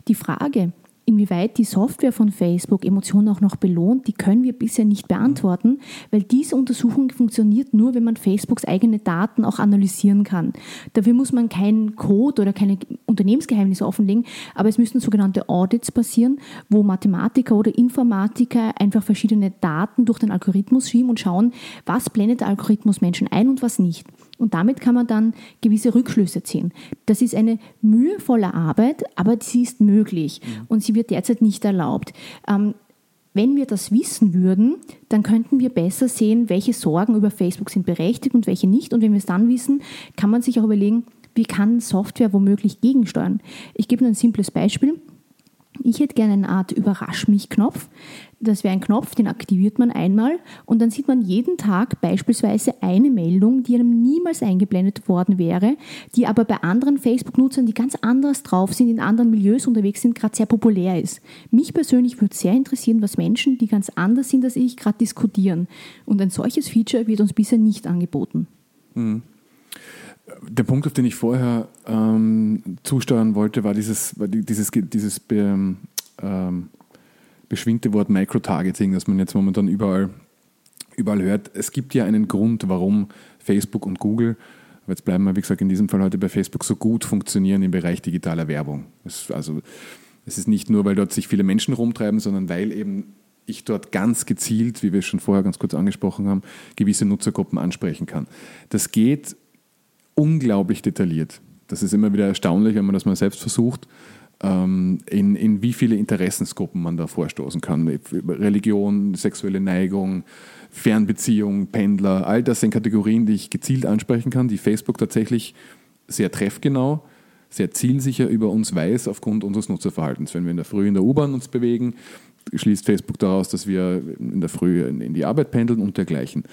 Die Frage, Inwieweit die Software von Facebook Emotionen auch noch belohnt, die können wir bisher nicht beantworten, weil diese Untersuchung funktioniert nur, wenn man Facebooks eigene Daten auch analysieren kann. Dafür muss man keinen Code oder keine Unternehmensgeheimnisse offenlegen, aber es müssen sogenannte Audits passieren, wo Mathematiker oder Informatiker einfach verschiedene Daten durch den Algorithmus schieben und schauen, was blendet der Algorithmus Menschen ein und was nicht. Und damit kann man dann gewisse Rückschlüsse ziehen. Das ist eine mühevolle Arbeit, aber sie ist möglich mhm. und sie wird derzeit nicht erlaubt. Ähm, wenn wir das wissen würden, dann könnten wir besser sehen, welche Sorgen über Facebook sind berechtigt und welche nicht. Und wenn wir es dann wissen, kann man sich auch überlegen, wie kann Software womöglich gegensteuern. Ich gebe nur ein simples Beispiel. Ich hätte gerne eine Art Überrasch mich-Knopf. Das wäre ein Knopf, den aktiviert man einmal und dann sieht man jeden Tag beispielsweise eine Meldung, die einem niemals eingeblendet worden wäre, die aber bei anderen Facebook-Nutzern, die ganz anders drauf sind, in anderen Milieus unterwegs sind, gerade sehr populär ist. Mich persönlich würde sehr interessieren, was Menschen, die ganz anders sind als ich, gerade diskutieren. Und ein solches Feature wird uns bisher nicht angeboten. Mhm. Der Punkt, auf den ich vorher ähm, zusteuern wollte, war dieses, war dieses, dieses ähm, beschwingte Wort Microtargeting, das man jetzt momentan überall, überall hört. Es gibt ja einen Grund, warum Facebook und Google, jetzt bleiben wir, wie gesagt, in diesem Fall heute bei Facebook, so gut funktionieren im Bereich digitaler Werbung. Es, also, es ist nicht nur, weil dort sich viele Menschen rumtreiben, sondern weil eben ich dort ganz gezielt, wie wir es schon vorher ganz kurz angesprochen haben, gewisse Nutzergruppen ansprechen kann. Das geht unglaublich detailliert. Das ist immer wieder erstaunlich, wenn man das mal selbst versucht, ähm, in, in wie viele Interessensgruppen man da vorstoßen kann. Religion, sexuelle Neigung, Fernbeziehung, Pendler, all das sind Kategorien, die ich gezielt ansprechen kann, die Facebook tatsächlich sehr treffgenau, sehr zielsicher über uns weiß aufgrund unseres Nutzerverhaltens. Wenn wir in der Früh in der U-Bahn uns bewegen, schließt Facebook daraus, dass wir in der Früh in die Arbeit pendeln und dergleichen.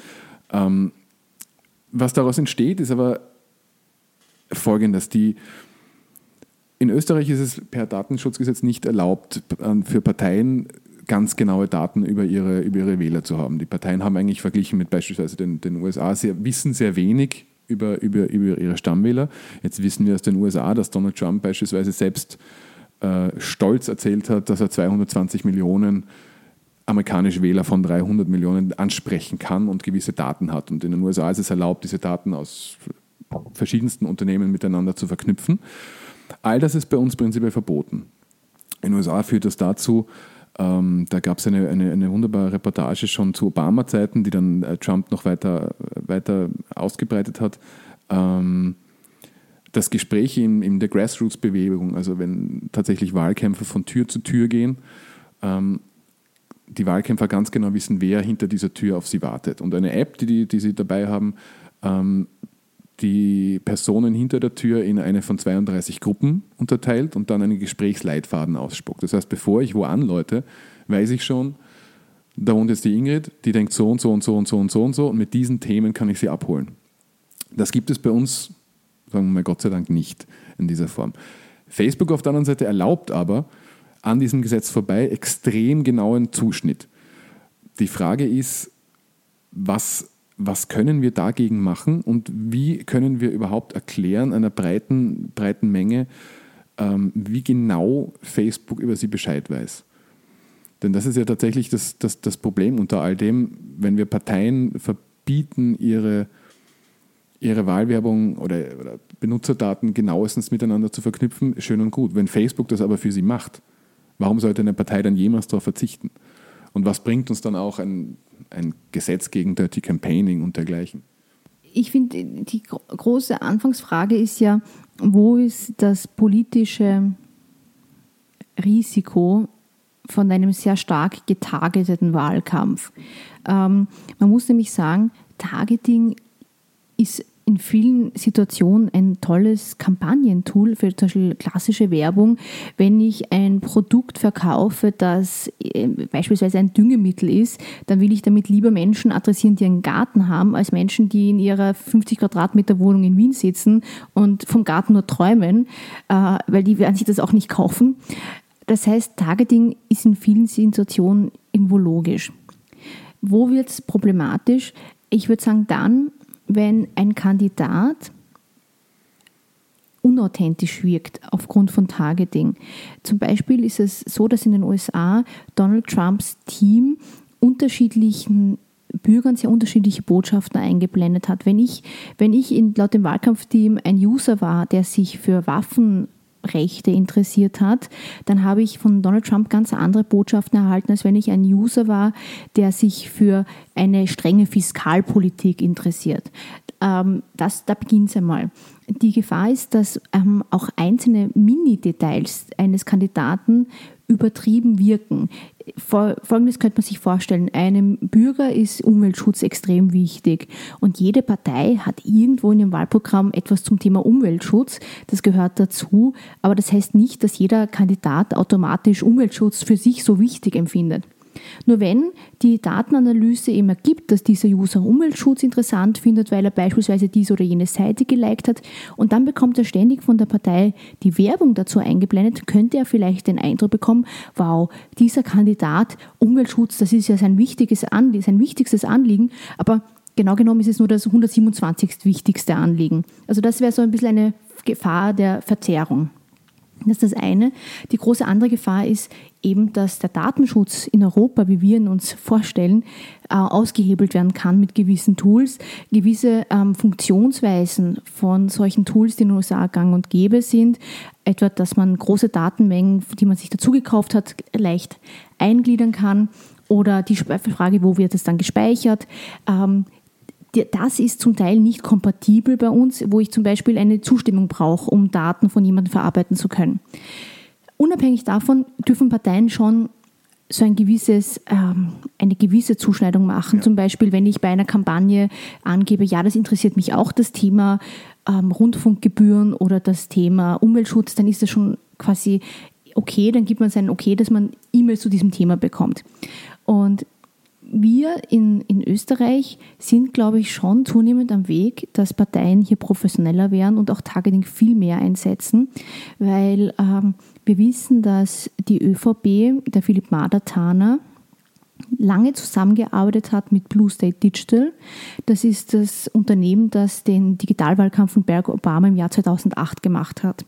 Ähm, was daraus entsteht, ist aber folgendes. Die, in Österreich ist es per Datenschutzgesetz nicht erlaubt, für Parteien ganz genaue Daten über ihre, über ihre Wähler zu haben. Die Parteien haben eigentlich verglichen mit beispielsweise den, den USA, sehr, wissen sehr wenig über, über, über ihre Stammwähler. Jetzt wissen wir aus den USA, dass Donald Trump beispielsweise selbst äh, stolz erzählt hat, dass er 220 Millionen amerikanische Wähler von 300 Millionen ansprechen kann und gewisse Daten hat. Und in den USA ist es erlaubt, diese Daten aus verschiedensten Unternehmen miteinander zu verknüpfen. All das ist bei uns prinzipiell verboten. In den USA führt das dazu, ähm, da gab es eine, eine, eine, wunderbare Reportage schon zu Obama-Zeiten, die dann äh, Trump noch weiter, weiter ausgebreitet hat. Ähm, das Gespräch in, in der Grassroots-Bewegung, also wenn tatsächlich Wahlkämpfer von Tür zu Tür gehen, ähm, die Wahlkämpfer ganz genau wissen, wer hinter dieser Tür auf sie wartet. Und eine App, die, die sie dabei haben, ähm, die Personen hinter der Tür in eine von 32 Gruppen unterteilt und dann einen Gesprächsleitfaden ausspuckt. Das heißt, bevor ich wo anläute, weiß ich schon, da wohnt jetzt die Ingrid, die denkt so und so und so und so und so und so und mit diesen Themen kann ich sie abholen. Das gibt es bei uns, sagen wir mal Gott sei Dank, nicht in dieser Form. Facebook auf der anderen Seite erlaubt aber an diesem Gesetz vorbei extrem genauen Zuschnitt. Die Frage ist, was was können wir dagegen machen und wie können wir überhaupt erklären einer breiten, breiten Menge, ähm, wie genau Facebook über sie Bescheid weiß. Denn das ist ja tatsächlich das, das, das Problem unter all dem, wenn wir Parteien verbieten, ihre, ihre Wahlwerbung oder, oder Benutzerdaten genauestens miteinander zu verknüpfen, schön und gut. Wenn Facebook das aber für sie macht, warum sollte eine Partei dann jemals darauf verzichten? Und was bringt uns dann auch ein ein Gesetz gegen Dirty Campaigning und dergleichen? Ich finde, die große Anfangsfrage ist ja, wo ist das politische Risiko von einem sehr stark getargeteten Wahlkampf? Ähm, man muss nämlich sagen, Targeting ist in vielen Situationen ein tolles Kampagnentool für zum Beispiel klassische Werbung, wenn ich ein Produkt verkaufe, das äh, beispielsweise ein Düngemittel ist, dann will ich damit lieber Menschen adressieren, die einen Garten haben, als Menschen, die in ihrer 50 Quadratmeter Wohnung in Wien sitzen und vom Garten nur träumen, äh, weil die werden sich das auch nicht kaufen. Das heißt, Targeting ist in vielen Situationen irgendwo logisch. Wo wird es problematisch? Ich würde sagen, dann, wenn ein Kandidat unauthentisch wirkt aufgrund von Targeting. Zum Beispiel ist es so, dass in den USA Donald Trumps Team unterschiedlichen Bürgern sehr unterschiedliche Botschaften eingeblendet hat. Wenn ich, wenn ich in, laut dem Wahlkampfteam ein User war, der sich für Waffen Rechte interessiert hat, dann habe ich von Donald Trump ganz andere Botschaften erhalten, als wenn ich ein User war, der sich für eine strenge Fiskalpolitik interessiert. Ähm, das, da beginnt es einmal. Die Gefahr ist, dass ähm, auch einzelne Mini-Details eines Kandidaten übertrieben wirken. Folgendes könnte man sich vorstellen. Einem Bürger ist Umweltschutz extrem wichtig und jede Partei hat irgendwo in ihrem Wahlprogramm etwas zum Thema Umweltschutz. Das gehört dazu, aber das heißt nicht, dass jeder Kandidat automatisch Umweltschutz für sich so wichtig empfindet. Nur wenn die Datenanalyse eben ergibt, dass dieser User Umweltschutz interessant findet, weil er beispielsweise diese oder jene Seite geliked hat und dann bekommt er ständig von der Partei die Werbung dazu eingeblendet, könnte er vielleicht den Eindruck bekommen, wow, dieser Kandidat Umweltschutz, das ist ja sein wichtiges Anliegen, sein wichtigstes Anliegen, aber genau genommen ist es nur das 127. wichtigste Anliegen. Also das wäre so ein bisschen eine Gefahr der Verzerrung. Das ist das eine. Die große andere Gefahr ist eben, dass der Datenschutz in Europa, wie wir ihn uns vorstellen, äh, ausgehebelt werden kann mit gewissen Tools. Gewisse ähm, Funktionsweisen von solchen Tools, die in den USA gang und gäbe sind, etwa, dass man große Datenmengen, die man sich dazugekauft hat, leicht eingliedern kann oder die Frage, wo wird es dann gespeichert, ähm, das ist zum Teil nicht kompatibel bei uns, wo ich zum Beispiel eine Zustimmung brauche, um Daten von jemandem verarbeiten zu können. Unabhängig davon dürfen Parteien schon so ein gewisses, ähm, eine gewisse Zuschneidung machen. Ja. Zum Beispiel, wenn ich bei einer Kampagne angebe, ja, das interessiert mich auch, das Thema ähm, Rundfunkgebühren oder das Thema Umweltschutz, dann ist das schon quasi okay, dann gibt man sein Okay, dass man E-Mails zu diesem Thema bekommt. Und wir in, in Österreich sind, glaube ich, schon zunehmend am Weg, dass Parteien hier professioneller werden und auch Targeting viel mehr einsetzen, weil ähm, wir wissen, dass die ÖVP, der Philipp Mader-Taner, lange zusammengearbeitet hat mit Blue State Digital. Das ist das Unternehmen, das den Digitalwahlkampf von Barack Obama im Jahr 2008 gemacht hat.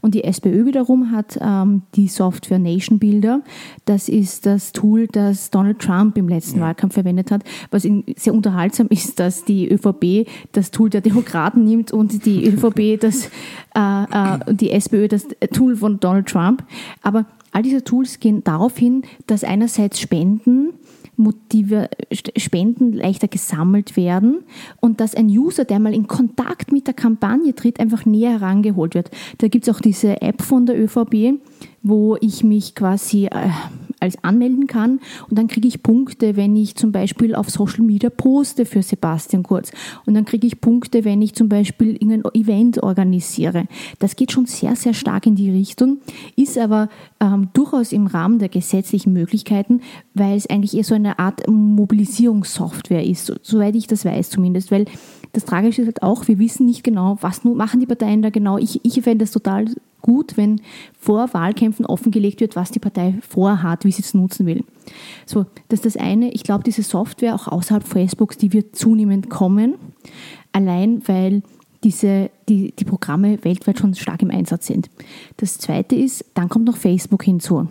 Und die SPÖ wiederum hat ähm, die Software Nation Builder. Das ist das Tool, das Donald Trump im letzten ja. Wahlkampf verwendet hat. Was sehr unterhaltsam ist, dass die ÖVP das Tool der Demokraten nimmt und die ÖVP das, äh, äh, die SPÖ das Tool von Donald Trump. Aber All diese Tools gehen darauf hin, dass einerseits Spenden Motive, Spenden leichter gesammelt werden und dass ein User, der mal in Kontakt mit der Kampagne tritt, einfach näher herangeholt wird. Da gibt es auch diese App von der ÖVP, wo ich mich quasi äh, als anmelden kann und dann kriege ich Punkte, wenn ich zum Beispiel auf Social Media poste für Sebastian Kurz und dann kriege ich Punkte, wenn ich zum Beispiel irgendein Event organisiere. Das geht schon sehr, sehr stark in die Richtung, ist aber ähm, durchaus im Rahmen der gesetzlichen Möglichkeiten, weil es eigentlich eher so eine Art Mobilisierungssoftware ist, soweit ich das weiß zumindest, weil das Tragische ist halt auch, wir wissen nicht genau, was machen die Parteien da genau. Ich, ich fände das total gut, wenn vor Wahlkämpfen offengelegt wird, was die Partei vorhat, wie sie es nutzen will. So, das ist das eine. Ich glaube, diese Software auch außerhalb Facebooks, die wird zunehmend kommen, allein weil diese, die, die Programme weltweit schon stark im Einsatz sind. Das zweite ist, dann kommt noch Facebook hinzu.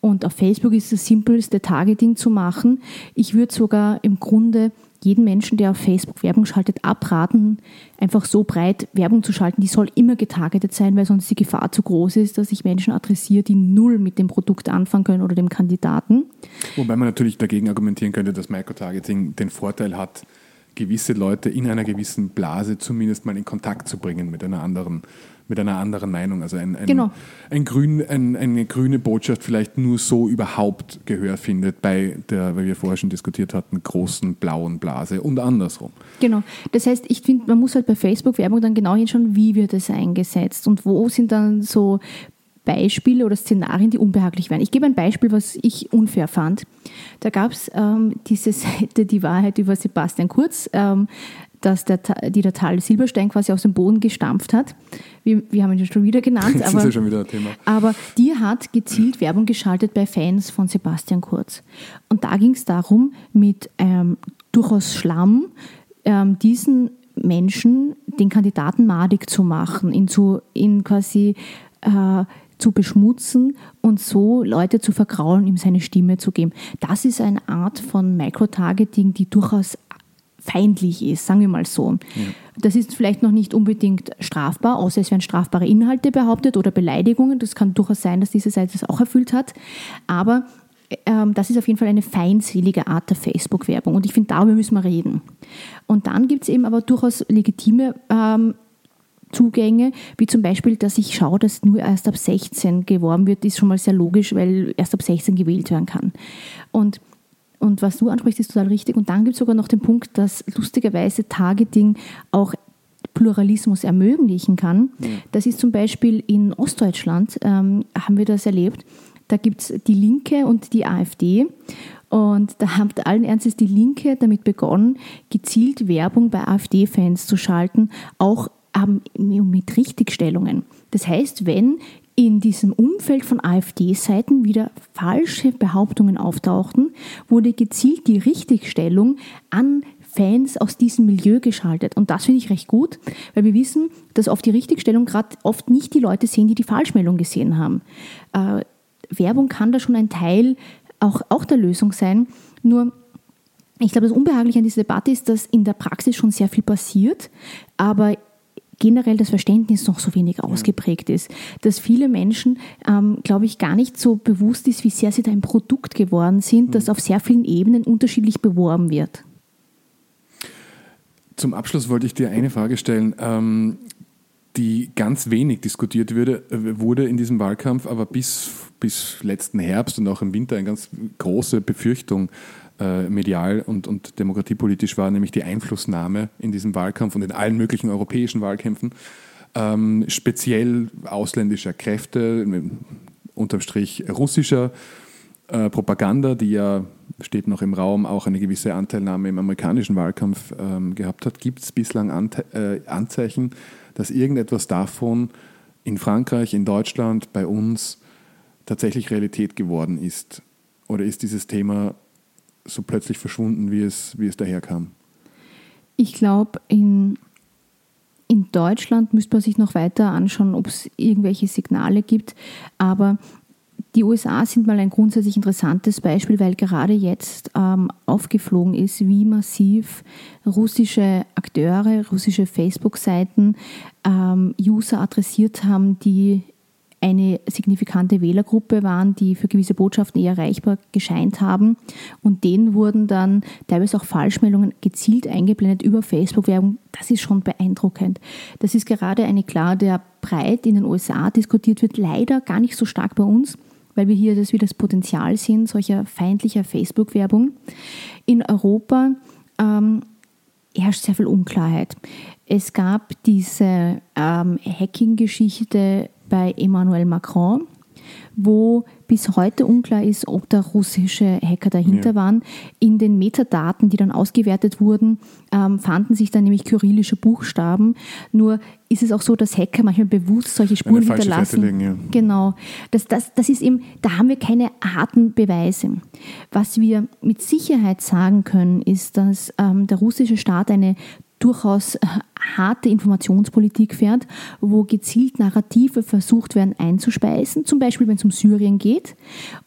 Und auf Facebook ist das simpelste Targeting zu machen. Ich würde sogar im Grunde jeden Menschen, der auf Facebook Werbung schaltet, abraten, einfach so breit Werbung zu schalten. Die soll immer getargetet sein, weil sonst die Gefahr zu groß ist, dass ich Menschen adressiere, die null mit dem Produkt anfangen können oder dem Kandidaten. Wobei man natürlich dagegen argumentieren könnte, dass Microtargeting den Vorteil hat, gewisse Leute in einer gewissen Blase zumindest mal in Kontakt zu bringen mit einer anderen mit einer anderen Meinung. Also ein, ein, Genau. ein grün, ein, eine grüne Botschaft vielleicht nur so überhaupt Gehör findet bei der, weil wir vorher schon diskutiert hatten, großen blauen Blase und andersrum. Genau. Das heißt, ich finde, man muss halt bei Facebook-Werbung dann genau hinschauen, wie wird es eingesetzt und wo sind dann so Beispiele oder Szenarien, die unbehaglich wären. Ich gebe ein Beispiel, was ich unfair fand. Da gab es ähm, diese Seite, die Wahrheit über Sebastian Kurz, ähm, dass der, die der Tal Silberstein quasi aus dem Boden gestampft hat. Wir, wir haben ihn schon wieder genannt, Das ist ja schon wieder ein Thema. aber die hat gezielt Werbung geschaltet bei Fans von Sebastian Kurz. Und da ging es darum, mit ähm, durchaus Schlamm ähm, diesen Menschen, den Kandidaten madig zu machen, ihn, zu, ihn quasi äh, zu beschmutzen und so Leute zu vergraulen, ihm seine Stimme zu geben. Das ist eine Art von Microtargeting, die durchaus feindlich ist, sagen wir mal so. Das ist vielleicht noch nicht unbedingt strafbar, außer es werden strafbare Inhalte behauptet oder Beleidigungen. Das kann durchaus sein, dass diese Seite das auch erfüllt hat. Aber ähm, das ist auf jeden Fall eine feindselige Art der Facebook-Werbung. Und ich finde, darüber müssen wir reden. Und dann gibt es eben aber durchaus legitime ähm, Zugänge, wie zum Beispiel, dass ich schaue, dass nur erst ab 16 geworben wird, ist schon mal sehr logisch, weil erst ab 16 gewählt werden kann. Und, und was du ansprichst, ist total richtig. Und dann gibt es sogar noch den Punkt, dass lustigerweise Targeting auch Pluralismus ermöglichen kann. Das ist zum Beispiel in Ostdeutschland, ähm, haben wir das erlebt. Da gibt es die Linke und die AfD. Und da hat allen Ernstes die Linke damit begonnen, gezielt Werbung bei AfD-Fans zu schalten, auch ähm, mit Richtigstellungen. Das heißt, wenn in diesem Umfeld von AfD-Seiten wieder falsche Behauptungen auftauchten, wurde gezielt die Richtigstellung an Fans aus diesem Milieu geschaltet. Und das finde ich recht gut, weil wir wissen, dass auf die Richtigstellung gerade oft nicht die Leute sehen, die die Falschmeldung gesehen haben. Äh, Werbung kann da schon ein Teil auch, auch der Lösung sein. Nur ich glaube, das Unbehagliche an dieser Debatte ist, dass in der Praxis schon sehr viel passiert, aber generell das Verständnis noch so wenig ausgeprägt ist. Dass viele Menschen, ähm, glaube ich, gar nicht so bewusst ist, wie sehr sie da ein Produkt geworden sind, das auf sehr vielen Ebenen unterschiedlich beworben wird. Zum Abschluss wollte ich dir eine Frage stellen, ähm, die ganz wenig diskutiert würde, äh, wurde in diesem Wahlkampf, aber bis, bis letzten Herbst und auch im Winter eine ganz große Befürchtung äh, medial und, und demokratiepolitisch war, nämlich die Einflussnahme in diesem Wahlkampf und in allen möglichen europäischen Wahlkämpfen, ähm, speziell ausländischer Kräfte, unterm Strich russischer äh, Propaganda, die ja steht noch im Raum, auch eine gewisse Anteilnahme im amerikanischen Wahlkampf ähm, gehabt hat. Gibt es bislang Ante äh, Anzeichen, dass irgendetwas davon in Frankreich, in Deutschland, bei uns tatsächlich Realität geworden ist? Oder ist dieses Thema so plötzlich verschwunden, wie es, wie es daherkam? Ich glaube, in, in Deutschland müsste man sich noch weiter anschauen, ob es irgendwelche Signale gibt. Aber die USA sind mal ein grundsätzlich interessantes Beispiel, weil gerade jetzt ähm, aufgeflogen ist, wie massiv russische Akteure, russische Facebook-Seiten ähm, User adressiert haben, die eine signifikante Wählergruppe waren, die für gewisse Botschaften eher erreichbar gescheint haben. Und denen wurden dann teilweise auch Falschmeldungen gezielt eingeblendet über Facebook-Werbung. Das ist schon beeindruckend. Das ist gerade eine Klar, der breit in den USA diskutiert wird, leider gar nicht so stark bei uns weil wir hier das wie das Potenzial sehen, solcher feindlicher Facebook-Werbung. In Europa ähm, herrscht sehr viel Unklarheit. Es gab diese ähm, Hacking-Geschichte bei Emmanuel Macron, wo bis heute unklar ist, ob da russische Hacker dahinter Ja. waren. In den Metadaten, die dann ausgewertet wurden, ähm, fanden sich dann nämlich kyrillische Buchstaben. Nur ist es auch so, dass Hacker manchmal bewusst solche Spuren hinterlassen. Legen, ja. Genau. Das, das, das ist eben, da haben wir keine harten Beweise. Was wir mit Sicherheit sagen können, ist, dass ähm, der russische Staat eine durchaus äh, harte Informationspolitik fährt, wo gezielt Narrative versucht werden einzuspeisen, zum Beispiel wenn es um Syrien geht.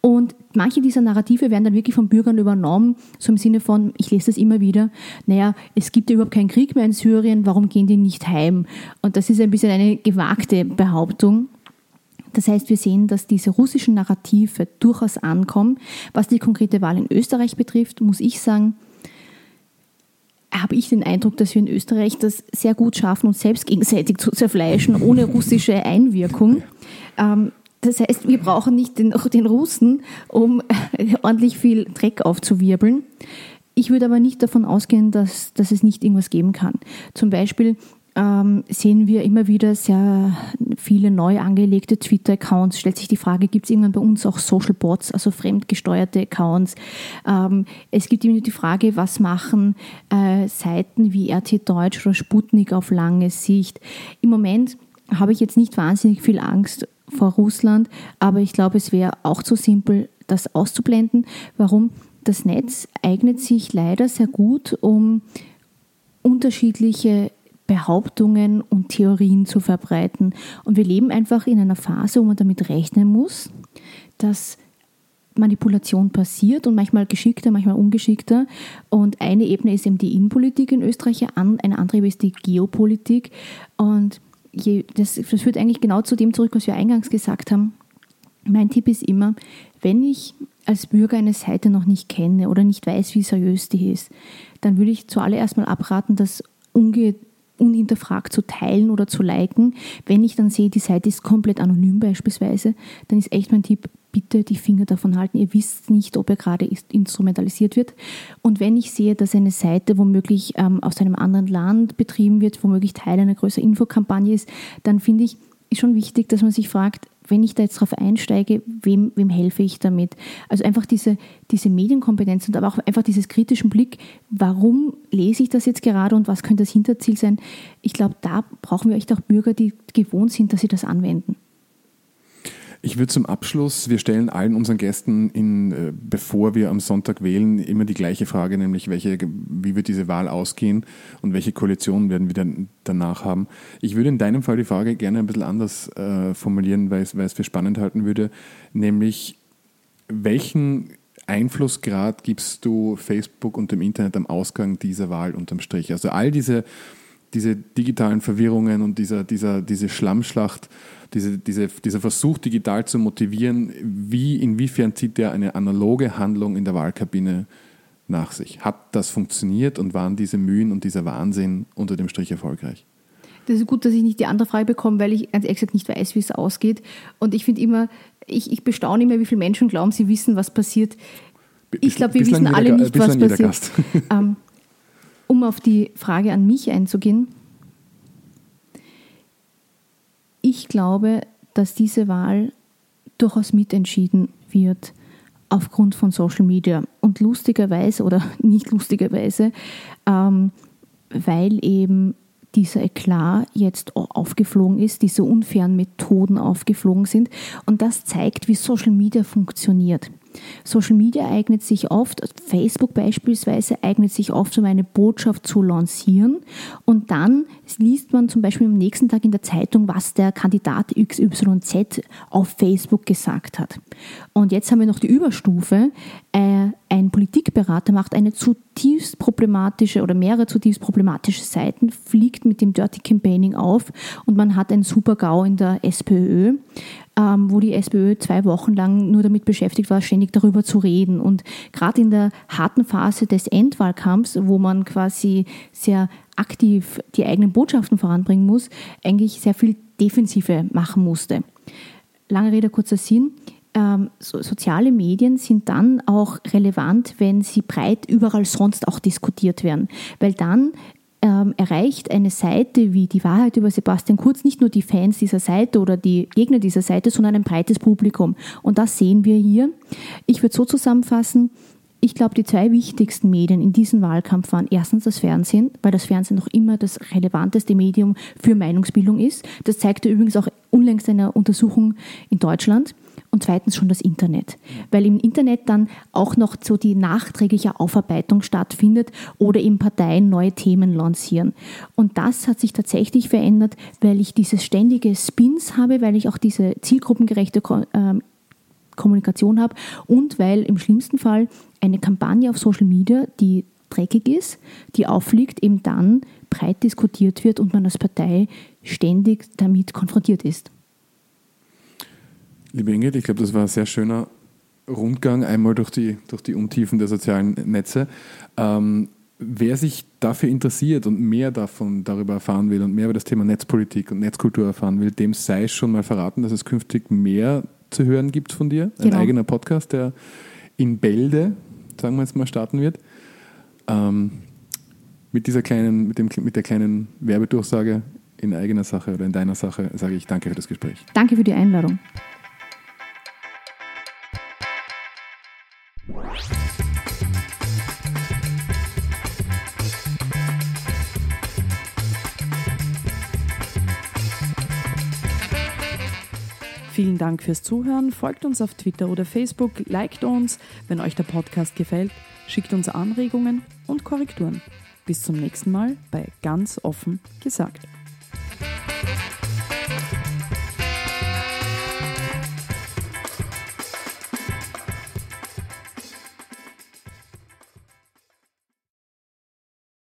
Und manche dieser Narrative werden dann wirklich von Bürgern übernommen, so im Sinne von, ich lese das immer wieder, naja, es gibt ja überhaupt keinen Krieg mehr in Syrien, warum gehen die nicht heim? Und das ist ein bisschen eine gewagte Behauptung. Das heißt, wir sehen, dass diese russischen Narrative durchaus ankommen. Was die konkrete Wahl in Österreich betrifft, muss ich sagen, habe ich den Eindruck, dass wir in Österreich das sehr gut schaffen, uns selbst gegenseitig zu zerfleischen, ohne russische Einwirkung. Ähm, das heißt, wir brauchen nicht den, den Russen, um ordentlich viel Dreck aufzuwirbeln. Ich würde aber nicht davon ausgehen, dass, dass es nicht irgendwas geben kann. Zum Beispiel ähm, sehen wir immer wieder sehr viele neu angelegte Twitter-Accounts. Stellt sich die Frage, gibt es irgendwann bei uns auch Social Bots, also fremdgesteuerte Accounts? Ähm, es gibt immer die Frage, was machen äh, Seiten wie RT Deutsch oder Sputnik auf lange Sicht? Im Moment habe ich jetzt nicht wahnsinnig viel Angst vor Russland, aber ich glaube, es wäre auch zu simpel, das auszublenden. Warum? Das Netz eignet sich leider sehr gut, um unterschiedliche Behauptungen und Theorien zu verbreiten. Und wir leben einfach in einer Phase, wo man damit rechnen muss, dass Manipulation passiert und manchmal geschickter, manchmal ungeschickter. Und eine Ebene ist eben die Innenpolitik in Österreich, eine andere ist die Geopolitik. Und das, das führt eigentlich genau zu dem zurück, was wir eingangs gesagt haben. Mein Tipp ist immer, wenn ich als Bürger eine Seite noch nicht kenne oder nicht weiß, wie seriös die ist, dann würde ich zuallererst mal abraten, das unge unhinterfragt zu teilen oder zu liken. Wenn ich dann sehe, die Seite ist komplett anonym beispielsweise, dann ist echt mein Tipp, bitte die Finger davon halten. Ihr wisst nicht, ob er gerade instrumentalisiert wird. Und wenn ich sehe, dass eine Seite womöglich ähm, aus einem anderen Land betrieben wird, womöglich Teil einer größeren Infokampagne ist, dann finde ich, ist schon wichtig, dass man sich fragt, wenn ich da jetzt drauf einsteige, wem, wem helfe ich damit? Also einfach diese, diese Medienkompetenz und aber auch einfach dieses kritischen Blick, warum lese ich das jetzt gerade und was könnte das Hinterziel sein? Ich glaube, da brauchen wir echt auch Bürger, die gewohnt sind, dass sie das anwenden. Ich würde zum Abschluss, wir stellen allen unseren Gästen, in, äh, bevor wir am Sonntag wählen, immer die gleiche Frage, nämlich welche, wie wird diese Wahl ausgehen und welche Koalition werden wir dann danach haben. Ich würde in deinem Fall die Frage gerne ein bisschen anders äh, formulieren, weil weil es für spannend halten würde, nämlich welchen Einflussgrad gibst du Facebook und dem Internet am Ausgang dieser Wahl unterm Strich? Also all diese, diese digitalen Verwirrungen und dieser, dieser, diese Schlammschlacht, diese, diese, dieser Versuch, digital zu motivieren, wie, inwiefern zieht der eine analoge Handlung in der Wahlkabine nach sich? Hat das funktioniert und waren diese Mühen und dieser Wahnsinn unter dem Strich erfolgreich? Das ist gut, dass ich nicht die andere Frage bekomme, weil ich ganz ehrlich nicht weiß, wie es ausgeht. Und ich finde immer, ich, ich bestaune immer, wie viele Menschen glauben, sie wissen, was passiert. Ich glaube, wir wissen alle nicht, was passiert. Ähm, um auf die Frage an mich einzugehen, ich glaube, dass diese Wahl durchaus mitentschieden wird aufgrund von Social Media. Und lustigerweise oder nicht lustigerweise, ähm, weil eben dieser Eklat jetzt aufgeflogen ist, diese unfairen Methoden aufgeflogen sind. Und das zeigt, wie Social Media funktioniert. Social Media eignet sich oft, Facebook beispielsweise eignet sich oft, um eine Botschaft zu lancieren. Und dann liest man zum Beispiel am nächsten Tag in der Zeitung, was der Kandidat XYZ auf Facebook gesagt hat. Und jetzt haben wir noch die Überstufe, äh, ein Politikberater macht eine zutiefst problematische oder mehrere zutiefst problematische Seiten, fliegt mit dem Dirty Campaigning auf und man hat einen Super-GAU in der SPÖ wo die SPÖ zwei Wochen lang nur damit beschäftigt war, ständig darüber zu reden. Und gerade in der harten Phase des Endwahlkampfs, wo man quasi sehr aktiv die eigenen Botschaften voranbringen muss, eigentlich sehr viel Defensive machen musste. Lange Rede, kurzer Sinn. Ähm, so, soziale Medien sind dann auch relevant, wenn sie breit überall sonst auch diskutiert werden, weil dann ähm, erreicht eine Seite wie die Wahrheit über Sebastian Kurz nicht nur die Fans dieser Seite oder die Gegner dieser Seite, sondern ein breites Publikum. Und das sehen wir hier. Ich würde so zusammenfassen, ich glaube, die zwei wichtigsten Medien in diesem Wahlkampf waren erstens das Fernsehen, weil das Fernsehen noch immer das relevanteste Medium für Meinungsbildung ist. Das zeigte übrigens auch unlängst eine Untersuchung in Deutschland und zweitens schon das Internet, weil im Internet dann auch noch so die nachträgliche Aufarbeitung stattfindet oder eben Parteien neue Themen lancieren. Und das hat sich tatsächlich verändert, weil ich dieses ständige Spins habe, weil ich auch diese zielgruppengerechte ähm, Kommunikation habe und weil im schlimmsten Fall eine Kampagne auf Social Media, die dreckig ist, die auffliegt, eben dann breit diskutiert wird und man als Partei ständig damit konfrontiert ist. Liebe Ingrid, ich glaube, das war ein sehr schöner Rundgang, einmal durch die, durch die Untiefen der sozialen Netze. Ähm, wer sich dafür interessiert und mehr davon darüber erfahren will und mehr über das Thema Netzpolitik und Netzkultur erfahren will, dem sei schon mal verraten, dass es künftig mehr zu hören gibt von dir. Ein Genau. eigener Podcast, der in Bälde, sagen wir jetzt mal, starten wird. Ähm, mit dieser kleinen, mit, dem, mit der kleinen Werbedurchsage in eigener Sache oder in deiner Sache sage ich danke für das Gespräch. Danke für die Einladung. Vielen Dank fürs Zuhören. Folgt uns auf Twitter oder Facebook, liked uns, wenn euch der Podcast gefällt, schickt uns Anregungen und Korrekturen. Bis zum nächsten Mal bei Ganz offen gesagt.